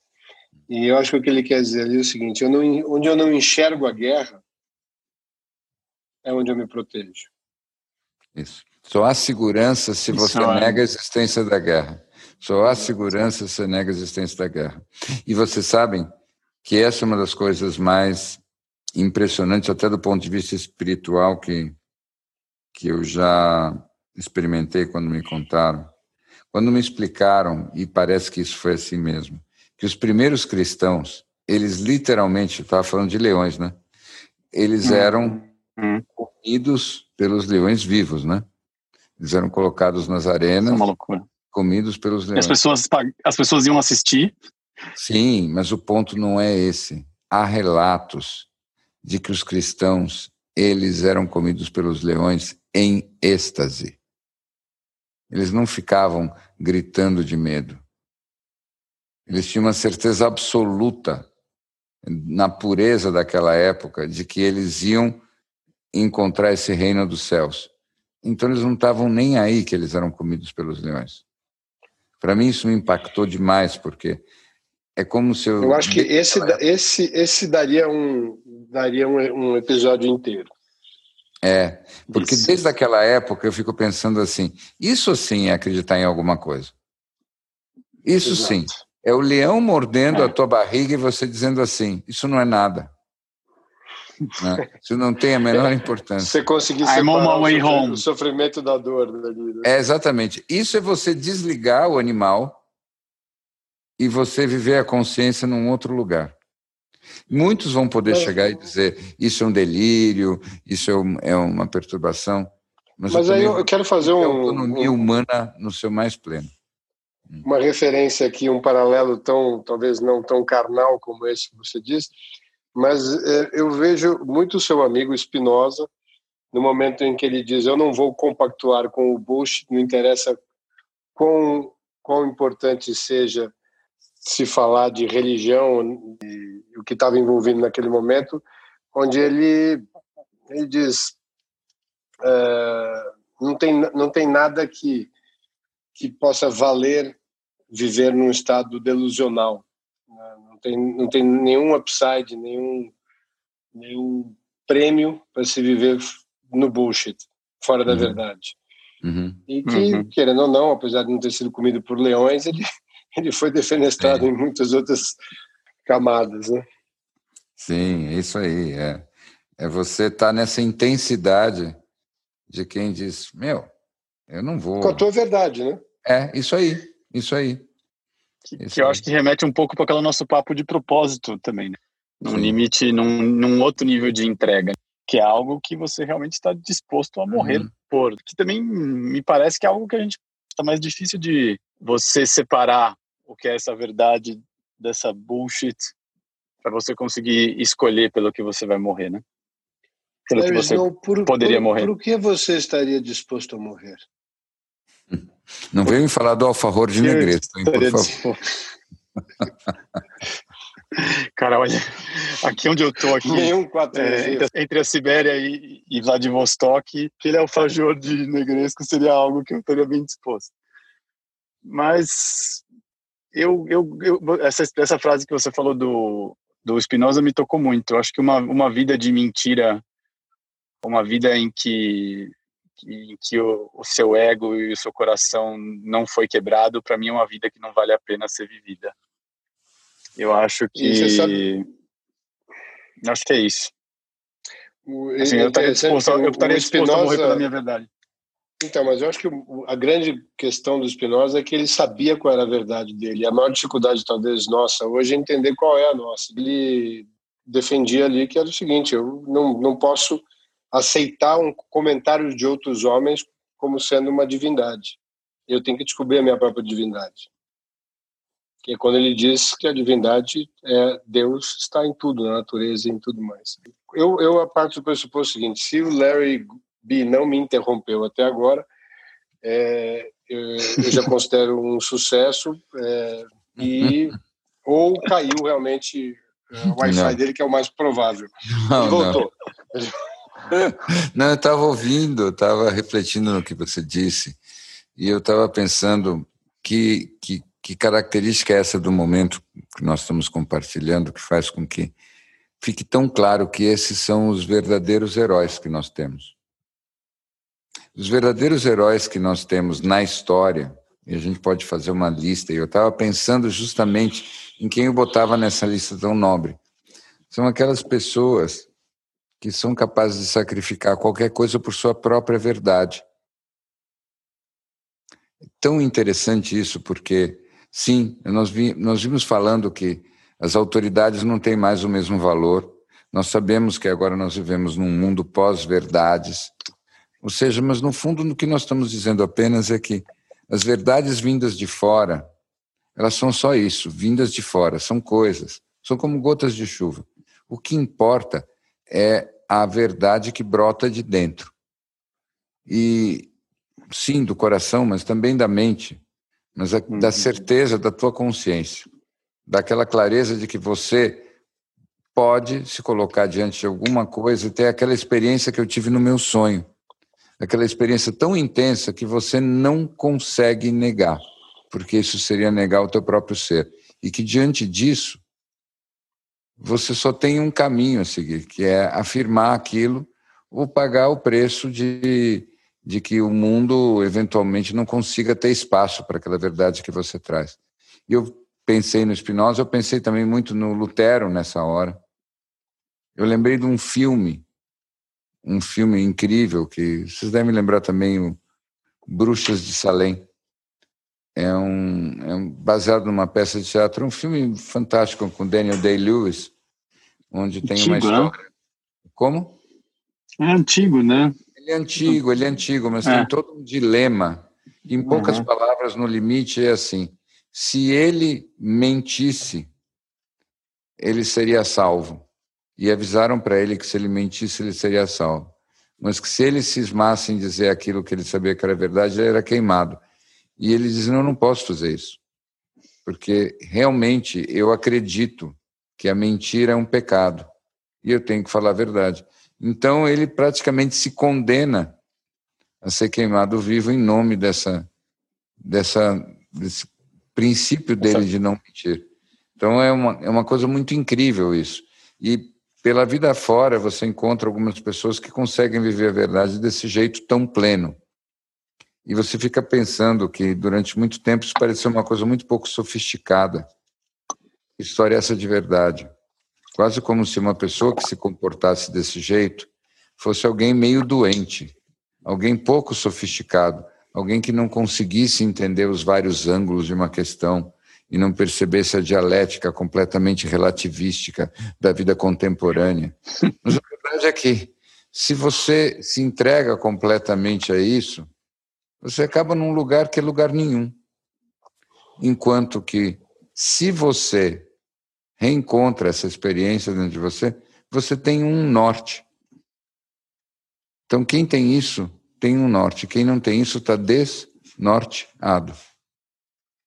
E eu acho que o que ele quer dizer ali é o seguinte: eu não, onde eu não enxergo a guerra, é onde eu me protejo. Isso. Só há segurança se você é. nega a existência da guerra. Só há segurança se você nega a existência da guerra. E vocês sabem que essa é uma das coisas mais impressionantes, até do ponto de vista espiritual, que, que eu já experimentei quando me contaram. Quando me explicaram, e parece que isso foi assim mesmo, que os primeiros cristãos, eles literalmente, estava falando de leões, né? Eles hum. eram hum. Comidos pelos leões vivos, né? Eles eram colocados nas arenas, é uma loucura. comidos pelos leões. As pessoas, as pessoas iam assistir? Sim, mas o ponto não é esse. Há relatos de que os cristãos eles eram comidos pelos leões em êxtase. Eles não ficavam gritando de medo. Eles tinham uma certeza absoluta na pureza daquela época, de que eles iam encontrar esse reino dos céus. Então eles não estavam nem aí que eles eram comidos pelos leões. Para mim isso me impactou demais, porque é como se eu. Eu acho que esse, esse, esse daria, um, daria um, um episódio inteiro. É, porque isso. desde aquela época eu fico pensando assim: isso sim é acreditar em alguma coisa. Isso Exato. sim. É o leão mordendo é. a tua barriga e você dizendo assim: isso não é nada. Né? Isso não tem a menor importância. Você conseguir separar o, o sofrimento da dor. Né? É, exatamente. Isso é você desligar o animal e você viver a consciência num outro lugar. Muitos vão poder mas, chegar e dizer isso é um delírio, isso é, um, é uma perturbação. Mas, mas eu aí eu, quero fazer um, autonomia um, humana no seu mais pleno. Uma referência aqui, um paralelo tão, talvez não tão carnal como esse que você disse, mas é, eu vejo muito o seu amigo Spinoza no momento em que ele diz eu não vou compactuar com o Bush, não interessa quão, quão importante seja se falar de religião e o que estava envolvido naquele momento, onde ele, ele diz uh, não, tem, não tem nada que, que possa valer viver num estado delusional. Não tem, não tem nenhum upside, nenhum, nenhum prêmio para se viver no bullshit, fora da uhum. verdade. Uhum. E que, uhum. querendo ou não, apesar de não ter sido comido por leões, ele ele foi defenestrado é. em muitas outras camadas, né? Sim, isso aí. É, é você estar tá nessa intensidade de quem diz, meu, eu não vou. Com a tua verdade, né? É, isso aí, isso aí. Que, que eu acho que remete um pouco para aquele nosso papo de propósito também, né? Num Sim. limite, num, num outro nível de entrega, que é algo que você realmente está disposto a morrer uhum. por. Que também me parece que é algo que a gente está mais difícil de você separar o que é essa verdade dessa bullshit para você conseguir escolher pelo que você vai morrer, né? Pelo que você por, poderia por, morrer. Por que você estaria disposto a morrer? Não venha me falar do alfajor de negreto, hein, por favor. Cara, olha, aqui onde eu tô aqui, Nenhum quatro é, entre a Sibéria e, e Vladivostok, aquele alfajor de negresco seria algo que eu estaria bem disposto. Mas eu, eu, eu essa, essa frase que você falou do, do Spinoza me tocou muito. Eu acho que uma, uma vida de mentira, uma vida em que, em que o, o seu ego e o seu coração não foi quebrado, para mim é uma vida que não vale a pena ser vivida. Eu acho que. Sabe... Acho que é isso. Assim, eu estaria disposto, eu estaria disposto Spinoza... a morrer pela minha verdade. Então, mas eu acho que a grande questão do Spinoza é que ele sabia qual era a verdade dele. A maior dificuldade, talvez, nossa hoje é entender qual é a nossa. Ele defendia ali que era o seguinte: eu não, não posso aceitar um comentário de outros homens como sendo uma divindade. Eu tenho que descobrir a minha própria divindade. Que é quando ele diz que a divindade é Deus está em tudo, na natureza e em tudo mais. Eu, eu a parte do pressuposto seguinte: se o Larry Bi não me interrompeu até agora. É, eu, eu, já considero um sucesso é, e ou caiu realmente é, o Wi-Fi dele, que é o mais provável. Não, voltou. Não, não eu estava ouvindo, estava refletindo no que você disse e eu estava pensando que, que, que característica é essa do momento que nós estamos compartilhando que faz com que fique tão claro que esses são os verdadeiros heróis que nós temos. Os verdadeiros heróis que nós temos na história, e a gente pode fazer uma lista, e eu estava pensando justamente em quem eu botava nessa lista tão nobre. São aquelas pessoas que são capazes de sacrificar qualquer coisa por sua própria verdade. É tão interessante isso, porque, sim, nós, vi, nós vimos falando que as autoridades não têm mais o mesmo valor. Nós sabemos que agora nós vivemos num mundo pós-verdades, ou seja, mas no fundo o que nós estamos dizendo apenas é que as verdades vindas de fora, elas são só isso, vindas de fora, são coisas, são como gotas de chuva. O que importa é a verdade que brota de dentro. E sim, do coração, mas também da mente, mas a, da uhum. certeza da tua consciência, daquela clareza de que você pode se colocar diante de alguma coisa e ter aquela experiência que eu tive no meu sonho. Aquela experiência tão intensa que você não consegue negar, porque isso seria negar o teu próprio ser. E que diante disso, você só tem um caminho a seguir, que é afirmar aquilo ou pagar o preço de, de que o mundo eventualmente não consiga ter espaço para aquela verdade que você traz. E eu pensei no Spinoza, eu pensei também muito no Lutero nessa hora, eu lembrei de um filme, um filme incrível, que vocês devem lembrar também, o Bruxas de Salem. É um, é um baseado numa peça de teatro, um filme fantástico com Daniel Day-Lewis, onde tem antigo, uma né? história. Né? Como? É antigo, né? Ele é antigo, ele é antigo, mas é. tem todo um dilema. Em poucas uhum. palavras, no limite, é assim: se ele mentisse, ele seria salvo e avisaram para ele que se ele mentisse, ele seria salvo. Mas que se ele cismasse em dizer aquilo que ele sabia que era verdade, ele era queimado. E ele diz: Não, não posso fazer isso. Porque realmente eu acredito que a mentira é um pecado. E eu tenho que falar a verdade. Então ele praticamente se condena a ser queimado vivo em nome dessa, dessa, desse princípio dele de não mentir. Então é uma, é uma coisa muito incrível isso. E pela vida fora, você encontra algumas pessoas que conseguem viver a verdade desse jeito tão pleno. E você fica pensando que durante muito tempo isso pareceu uma coisa muito pouco sofisticada. História é essa de verdade? Quase como se uma pessoa que se comportasse desse jeito fosse alguém meio doente, alguém pouco sofisticado, alguém que não conseguisse entender os vários ângulos de uma questão, e não percebesse a dialética completamente relativística da vida contemporânea. Mas a verdade é que, se você se entrega completamente a isso, você acaba num lugar que é lugar nenhum. Enquanto que, se você reencontra essa experiência dentro de você, você tem um norte. Então, quem tem isso, tem um norte. Quem não tem isso, está desnorteado.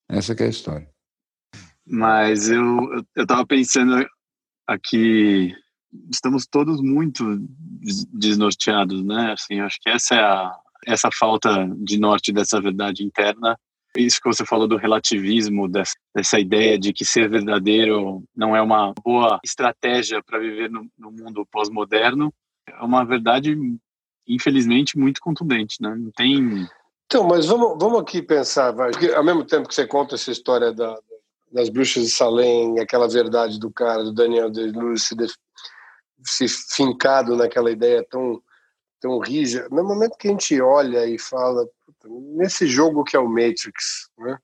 Essa é a história. Mas eu estava pensando aqui, estamos todos muito desnorteados, né? Assim, acho que essa é a essa falta de norte dessa verdade interna. Isso que você falou do relativismo, dessa, dessa ideia de que ser verdadeiro não é uma boa estratégia para viver no, no mundo pós-moderno, é uma verdade, infelizmente, muito contundente, né? Não tem então, mas vamos, vamos aqui pensar. Porque ao mesmo tempo que você conta essa história da, das bruxas de Salem, aquela verdade do cara, do Daniel de Luz, se, se fincado naquela ideia tão, tão rígida. No momento que a gente olha e fala, nesse jogo que é o Matrix, né?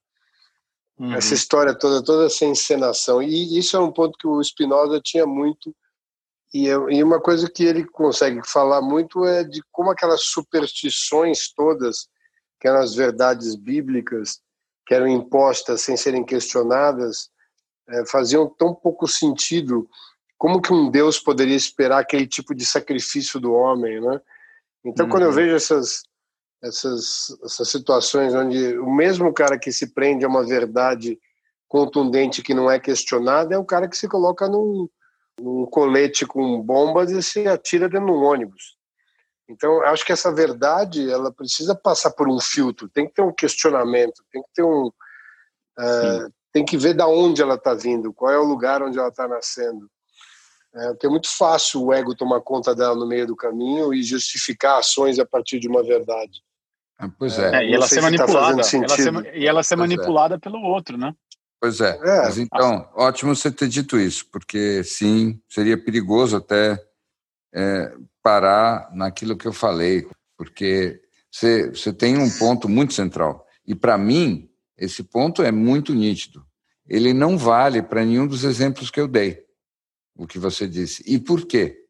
Uhum. Essa história toda, toda essa encenação. E isso é um ponto que o Spinoza tinha muito. E, e uma coisa que ele consegue falar muito é de como aquelas superstições todas, que eram as verdades bíblicas, que eram impostas sem serem questionadas é, faziam tão pouco sentido. Como que um Deus poderia esperar aquele tipo de sacrifício do homem, né? Então, quando eu uhum. vejo essas, essas, essas situações onde o mesmo cara que se prende a uma verdade contundente que não é questionada é o cara que se coloca num, num colete com bombas e se atira dentro de um ônibus. Então, acho que essa verdade ela precisa passar por um filtro, tem que ter um questionamento, tem que ter um. Uh, tem que ver da onde ela está vindo, qual é o lugar onde ela está nascendo. É, porque é muito fácil o ego tomar conta dela no meio do caminho e justificar ações a partir de uma verdade. Ah, pois é. é e ela ser tá manipulada. Tá ela ser, e ela ser pois é. manipulada é. pelo outro, né? Pois é. é. Mas então, ótimo você ter dito isso, porque sim, seria perigoso até é, parar naquilo que eu falei, porque você, você tem um ponto muito central. E para mim, esse ponto é muito nítido. Ele não vale para nenhum dos exemplos que eu dei, o que você disse. E por quê?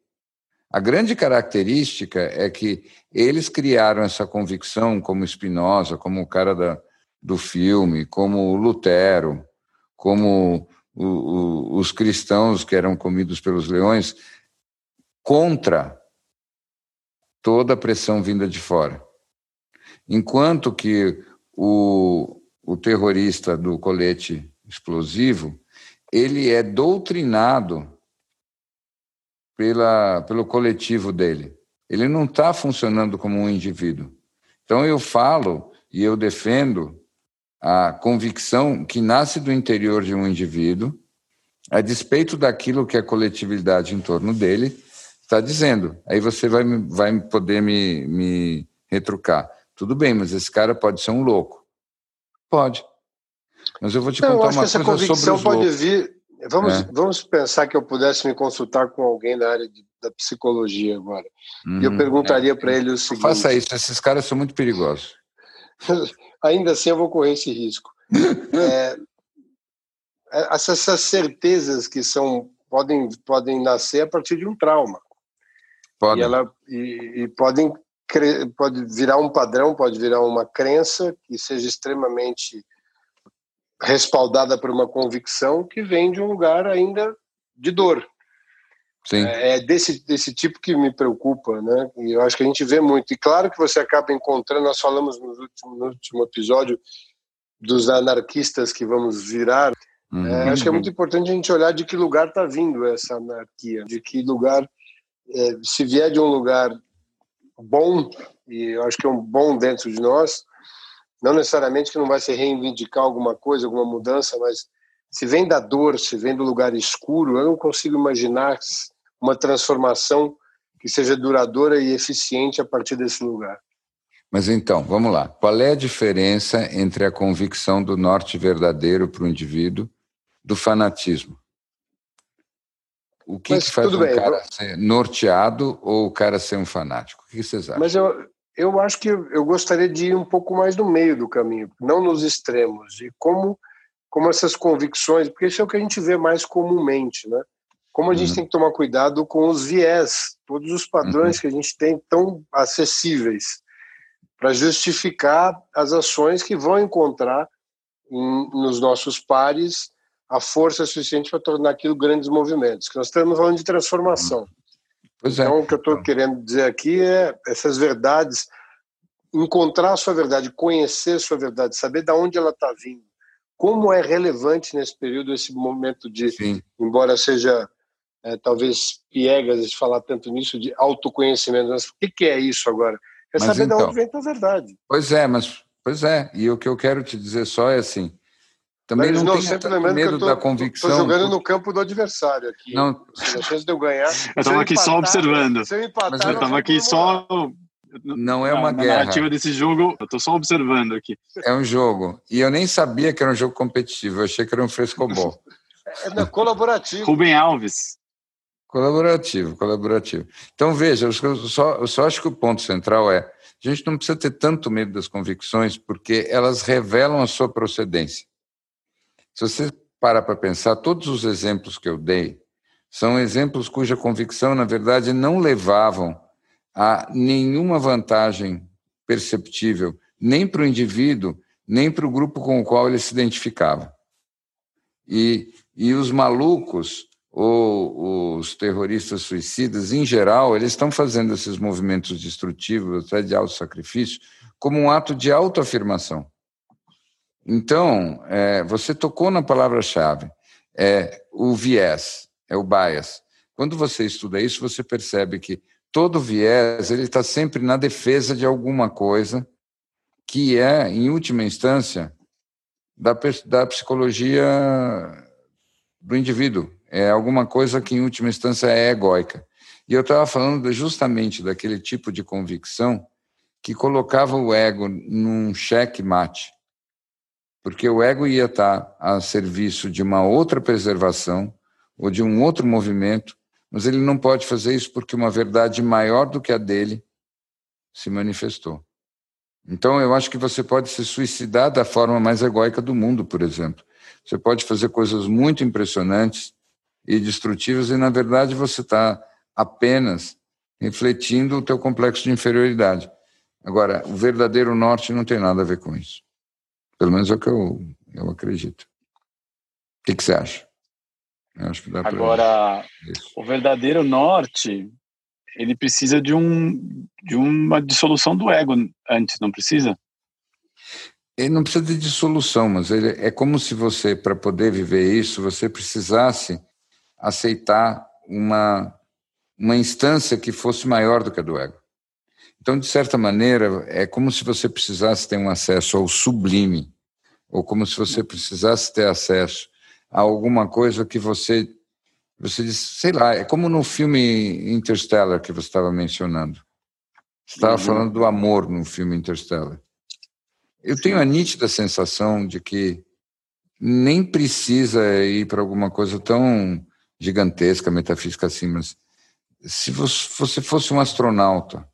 A grande característica é que eles criaram essa convicção, como Spinoza, como o cara da, do filme, como Lutero, como o, o, os cristãos que eram comidos pelos leões, contra toda a pressão vinda de fora. Enquanto que o, o terrorista do colete explosivo, ele é doutrinado pela, pelo coletivo dele. Ele não está funcionando como um indivíduo. Então eu falo e eu defendo a convicção que nasce do interior de um indivíduo, a despeito daquilo que a coletividade em torno dele está dizendo. Aí você vai, vai poder me, me retrucar. Tudo bem, mas esse cara pode ser um louco. Pode. Mas eu vou te contar uma coisa sobre os pode vir. Vamos, é. vamos pensar que eu pudesse me consultar com alguém da área de, da psicologia agora. Uhum, e eu uhum. perguntaria é. para ele o seguinte: Faça isso, esses caras são muito perigosos. Ainda assim, eu vou correr esse risco. é, é essas certezas que são podem podem nascer a partir de um trauma. Podem. E, ela, e, e podem pode virar um padrão, pode virar uma crença que seja extremamente respaldada por uma convicção que vem de um lugar ainda de dor. Sim. É, é desse, desse tipo que me preocupa, né? E eu acho que a gente vê muito. E claro que você acaba encontrando, nós falamos no último, no último episódio dos anarquistas que vamos virar. Uhum. É, acho que é muito importante a gente olhar de que lugar está vindo essa anarquia, de que lugar, é, se vier de um lugar bom, e eu acho que é um bom dentro de nós, não necessariamente que não vai se reivindicar alguma coisa, alguma mudança, mas se vem da dor, se vem do lugar escuro, eu não consigo imaginar uma transformação que seja duradoura e eficiente a partir desse lugar. Mas então, vamos lá. Qual é a diferença entre a convicção do norte verdadeiro para o indivíduo do fanatismo? O que, que faz um bem, cara ser norteado ou o cara ser um fanático? O que vocês acham? Mas eu, eu acho que eu gostaria de ir um pouco mais no meio do caminho, não nos extremos. E como, como essas convicções, porque isso é o que a gente vê mais comumente, né? Como a gente uhum. tem que tomar cuidado com os viés, todos os padrões uhum. que a gente tem tão acessíveis para justificar as ações que vão encontrar em, nos nossos pares a força suficiente para tornar aquilo grandes movimentos. Que nós estamos falando de transformação. Pois é. Então, o que eu estou querendo dizer aqui é essas verdades, encontrar a sua verdade, conhecer a sua verdade, saber de onde ela está vindo, como é relevante nesse período esse momento de, Sim. embora seja é, talvez piegas de falar tanto nisso de autoconhecimento, mas o que, que é isso agora? É mas saber então, de onde vem a verdade. Pois é, mas pois é. E o que eu quero te dizer só é assim também Mas, não, não sempre lembrando medo que eu tô, da convicção. Estou jogando no campo do adversário aqui. Não. A chance de eu ganhar. eu estava aqui empatar, só observando. Se eu empatar, Mas eu estava aqui só. Não é uma na, guerra. A narrativa desse jogo, eu estou só observando aqui. É um jogo. E eu nem sabia que era um jogo competitivo, eu achei que era um frescobol. é, é colaborativo. Rubem Alves. Colaborativo, colaborativo. Então, veja, eu só, eu só acho que o ponto central é: a gente não precisa ter tanto medo das convicções, porque elas revelam a sua procedência. Se você parar para pensar, todos os exemplos que eu dei são exemplos cuja convicção, na verdade, não levavam a nenhuma vantagem perceptível, nem para o indivíduo, nem para o grupo com o qual ele se identificava. E, e os malucos, ou os terroristas suicidas, em geral, eles estão fazendo esses movimentos destrutivos, até de auto-sacrifício, como um ato de autoafirmação. Então, é, você tocou na palavra-chave, é o viés, é o bias. Quando você estuda isso, você percebe que todo viés ele está sempre na defesa de alguma coisa que é, em última instância, da, da psicologia do indivíduo. É alguma coisa que, em última instância, é egóica. E eu estava falando justamente daquele tipo de convicção que colocava o ego num cheque mate porque o ego ia estar a serviço de uma outra preservação ou de um outro movimento, mas ele não pode fazer isso porque uma verdade maior do que a dele se manifestou. Então, eu acho que você pode se suicidar da forma mais egóica do mundo, por exemplo. Você pode fazer coisas muito impressionantes e destrutivas, e na verdade você está apenas refletindo o teu complexo de inferioridade. Agora, o verdadeiro norte não tem nada a ver com isso. Pelo menos é o que eu, eu acredito. O que, que você acha? Agora, o verdadeiro norte, ele precisa de, um, de uma dissolução do ego antes, não precisa? Ele não precisa de dissolução, mas ele, é como se você, para poder viver isso, você precisasse aceitar uma uma instância que fosse maior do que a do ego. Então, de certa maneira, é como se você precisasse ter um acesso ao sublime, ou como se você precisasse ter acesso a alguma coisa que você você diz, sei lá, é como no filme Interstellar que você estava mencionando. Você estava uhum. falando do amor no filme Interstellar. Eu tenho a nítida sensação de que nem precisa ir para alguma coisa tão gigantesca, metafísica assim, mas se você fosse um astronauta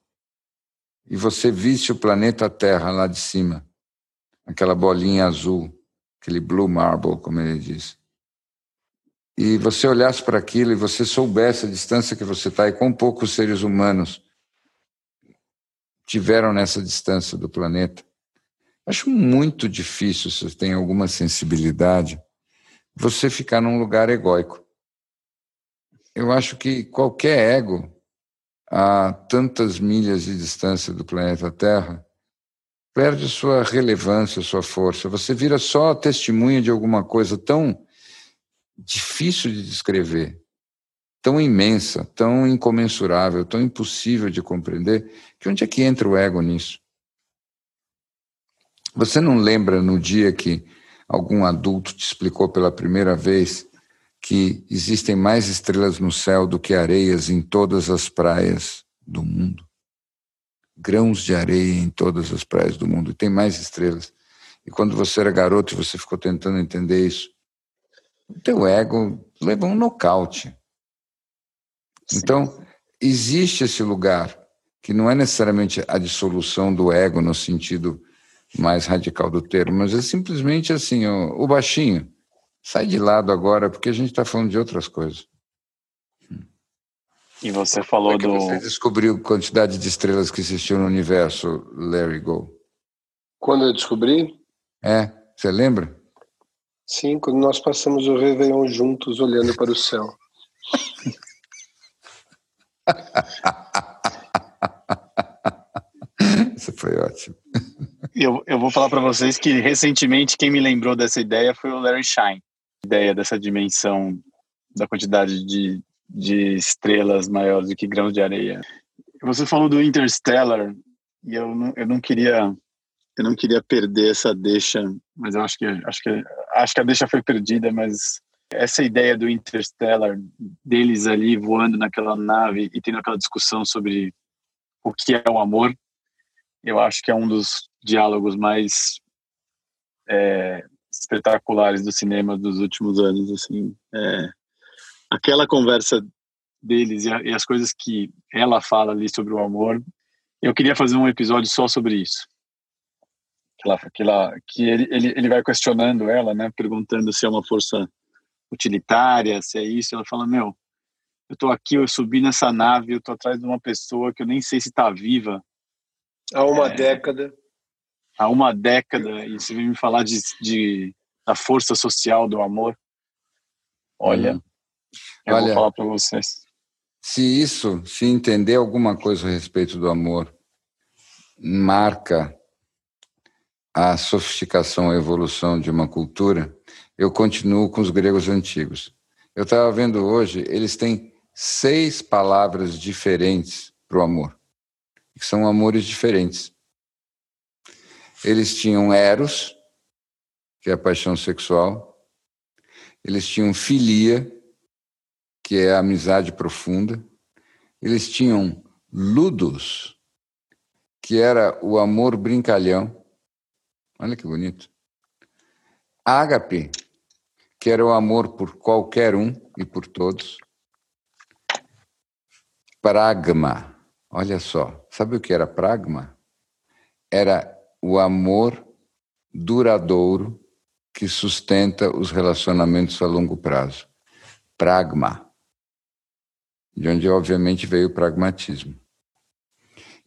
e você visse o planeta Terra lá de cima, aquela bolinha azul, aquele blue marble, como ele diz, e você olhasse para aquilo e você soubesse a distância que você está e quão poucos seres humanos tiveram nessa distância do planeta, acho muito difícil, se você tem alguma sensibilidade, você ficar num lugar egóico. Eu acho que qualquer ego a tantas milhas de distância do planeta Terra perde sua relevância, sua força. Você vira só testemunha de alguma coisa tão difícil de descrever, tão imensa, tão incomensurável, tão impossível de compreender, que onde é que entra o ego nisso? Você não lembra no dia que algum adulto te explicou pela primeira vez que existem mais estrelas no céu do que areias em todas as praias do mundo? Grãos de areia em todas as praias do mundo, e tem mais estrelas. E quando você era garoto e você ficou tentando entender isso, o teu ego levou um nocaute. Então, existe esse lugar que não é necessariamente a dissolução do ego no sentido mais radical do termo, mas é simplesmente assim, o, o baixinho, sai de lado agora, porque a gente está falando de outras coisas. E você falou é do. Você descobriu a quantidade de estrelas que existiam no universo, Larry Go? Quando eu descobri? É, você lembra? Sim, quando nós passamos o Réveillon juntos olhando para o céu. Isso foi ótimo. Eu, eu vou falar para vocês que recentemente quem me lembrou dessa ideia foi o Larry Shine. Ideia dessa dimensão da quantidade de, de estrelas maiores do que grãos de areia. Você falou do Interstellar e eu não, eu não queria eu não queria perder essa deixa, mas eu acho que acho que acho que a deixa foi perdida, mas essa ideia do Interstellar deles ali voando naquela nave e tendo aquela discussão sobre o que é o amor, eu acho que é um dos diálogos mais é, espetaculares do cinema dos últimos anos, assim. É, aquela conversa deles e, a, e, as coisas que ela fala ali sobre o amor, eu queria fazer um episódio só sobre isso. Que, ela, que, ela, que ele, ele, ele vai questionando ela, né, perguntando se é uma força utilitária, se é isso. Ela fala: Meu, eu tô aqui, eu subi nessa nave, eu tô atrás de uma pessoa que eu nem sei se está viva. Há uma é, década há uma década e você vem me falar de, de da força social do amor. Olha, hum. Eu Olha, vou falar para vocês. Se isso, se entender alguma coisa a respeito do amor, marca a sofisticação, a evolução de uma cultura, eu continuo com os gregos antigos. Eu estava vendo hoje, eles têm seis palavras diferentes para o amor, que são amores diferentes. Eles tinham Eros, que é a paixão sexual. Eles tinham filia, que é a amizade profunda. Eles tinham ludus, que era o amor brincalhão. Olha que bonito. Ágape, que era o amor por qualquer um e por todos. Pragma, olha só, sabe o que era pragma? Era o amor duradouro que sustenta os relacionamentos a longo prazo. Pragma. De onde, obviamente, veio o pragmatismo.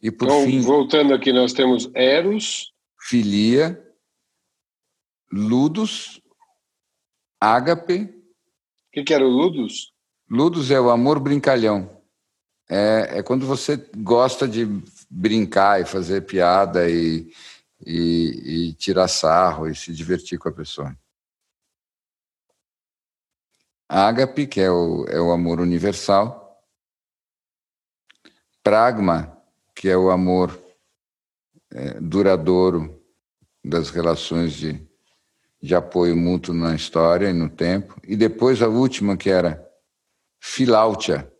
E por então, fim. Voltando aqui, nós temos Eros. Filia, Ludus, Ágape. O que, que era o Ludus? Ludus é o amor brincalhão. É, é quando você gosta de brincar e fazer piada e, e, e tirar sarro e se divertir com a pessoa. Ágape, que é o, é o amor universal, Pragma, que é o amor é, duradouro das relações de, de apoio mútuo na história e no tempo. E depois a última, que era Filautia,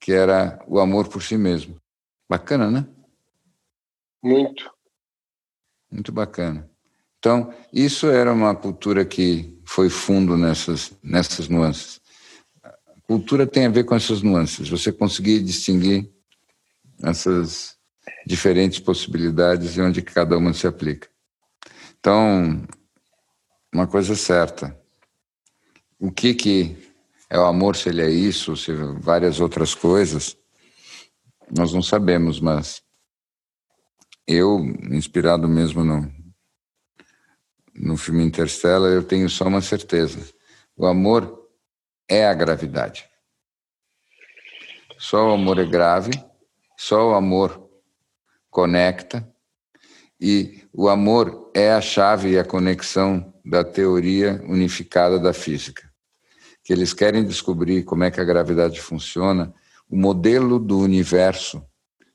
que era o amor por si mesmo. Bacana, né? Muito. Muito bacana. Então, isso era uma cultura que foi fundo nessas, nessas nuances. A cultura tem a ver com essas nuances, você conseguir distinguir essas diferentes possibilidades e onde cada uma se aplica. Então, uma coisa é certa, o que, que é o amor, se ele é isso, se várias outras coisas, nós não sabemos, mas eu, inspirado mesmo no, no filme Interstellar, eu tenho só uma certeza: o amor é a gravidade. Só o amor é grave, só o amor conecta, e o amor é a chave e a conexão da teoria unificada da física. Que eles querem descobrir como é que a gravidade funciona, o modelo do universo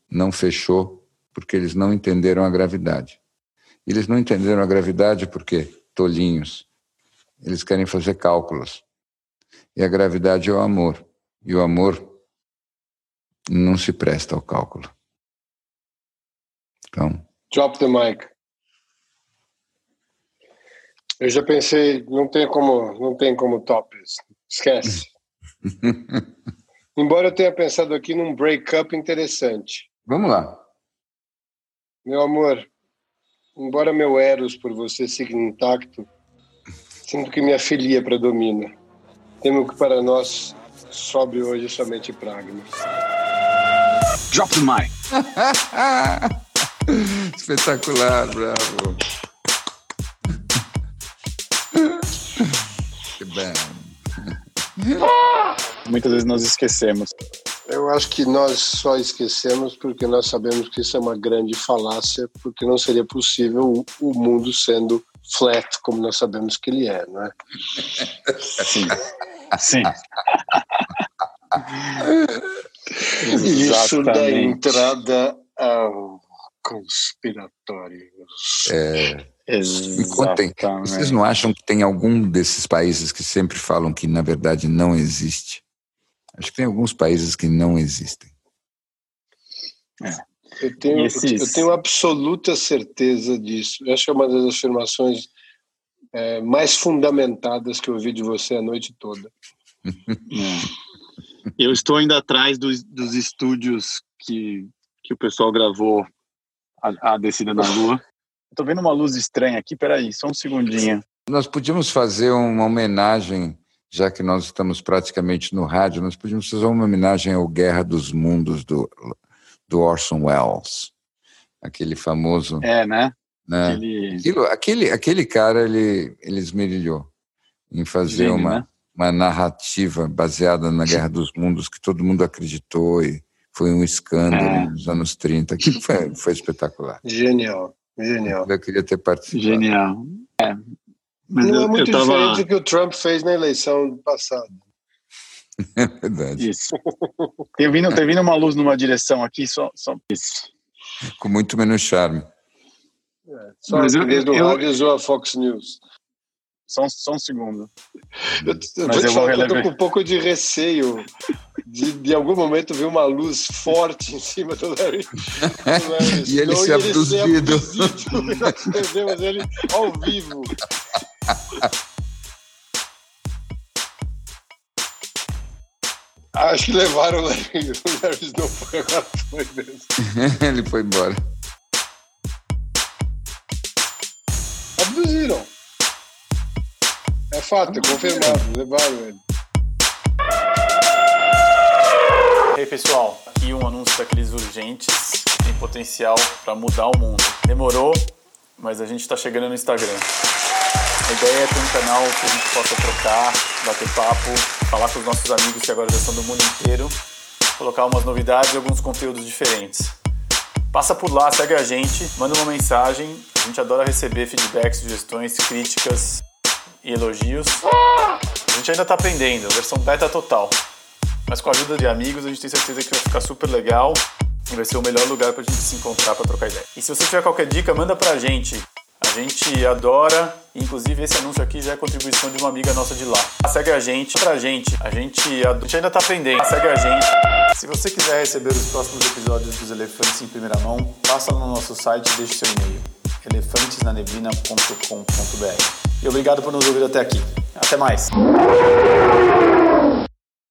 não fechou porque eles não entenderam a gravidade. Eles não entenderam a gravidade porque tolinhos. Eles querem fazer cálculos. E a gravidade é o amor. E o amor não se presta ao cálculo. Então. Drop the mic. Eu já pensei, não tem como, não tem como top isso. Esquece. Embora eu tenha pensado aqui num breakup interessante. Vamos lá. Meu amor, embora meu eros por você siga intacto, sinto que minha filia predomina. Temo que para nós sobre hoje somente pragma. Drop the mic. Espetacular, bravo. que bem. Muitas vezes nós esquecemos. Eu acho que nós só esquecemos porque nós sabemos que isso é uma grande falácia, porque não seria possível o mundo sendo flat como nós sabemos que ele é, não é? Sim. Sim. Isso da entrada ao conspiratório. É, me contem, vocês não acham que tem algum desses países que sempre falam que na verdade não existe? Acho que tem alguns países que não existem. É. Eu, tenho, esses... eu tenho absoluta certeza disso. Eu acho que é uma das afirmações é, mais fundamentadas que eu ouvi de você a noite toda. É. Eu estou ainda atrás dos, dos estúdios que, que o pessoal gravou a, a descida na Lua. Estou vendo uma luz estranha aqui, peraí, só um segundinho. Nós podíamos fazer uma homenagem já que nós estamos praticamente no rádio, nós podíamos fazer uma homenagem ao Guerra dos Mundos do, do Orson Welles, aquele famoso. É, né? né? Aquele... Aquilo, aquele, aquele cara, ele, ele esmerilhou em fazer Gênio, uma, né? Uma narrativa baseada na Guerra dos Mundos que todo mundo acreditou e foi um escândalo é. nos anos 30. Aquilo foi, foi espetacular. Genial, genial. Eu queria ter participado. Genial. É, mas não eu, é muito tava... diferente do que o Trump fez na eleição passada. É verdade. Isso. Tem vindo, tem vindo uma luz numa direção aqui, só, só isso. Com muito menos charme. É, só Mas eu, desde eu, rádio usou a Fox News. Só, só um segundo. Eu, eu Mas eu, vou eu tô com um pouco de receio de, de algum momento ver uma luz forte em cima do Larry. Do Larry e ele ser abduzido. Nós perdemos ele ao vivo. Acho que levaram o Larry, o Larry Snow foi agora foi mesmo. ele foi embora. Abduziram. Fato, é confirmado. Levaram ele. E aí, pessoal, aqui um anúncio daqueles urgentes que tem potencial para mudar o mundo. Demorou, mas a gente está chegando no Instagram. A ideia é ter um canal que a gente possa trocar, bater papo, falar com os nossos amigos que agora já são do mundo inteiro, colocar umas novidades e alguns conteúdos diferentes. Passa por lá, segue a gente, manda uma mensagem. A gente adora receber feedbacks, sugestões, críticas e elogios. A gente ainda está aprendendo, versão beta total. Mas com a ajuda de amigos, a gente tem certeza que vai ficar super legal. vai ser o melhor lugar para a gente se encontrar para trocar ideia. E se você tiver qualquer dica, manda para a gente. A gente adora, inclusive esse anúncio aqui já é contribuição de uma amiga nossa de lá. Segue a gente, pra gente, a gente, a gente ainda tá aprendendo. Segue a gente. Se você quiser receber os próximos episódios dos Elefantes em primeira mão, passa no nosso site e deixe seu e-mail elefantesnaneblina.com.br. E obrigado por nos ouvir até aqui. Até mais.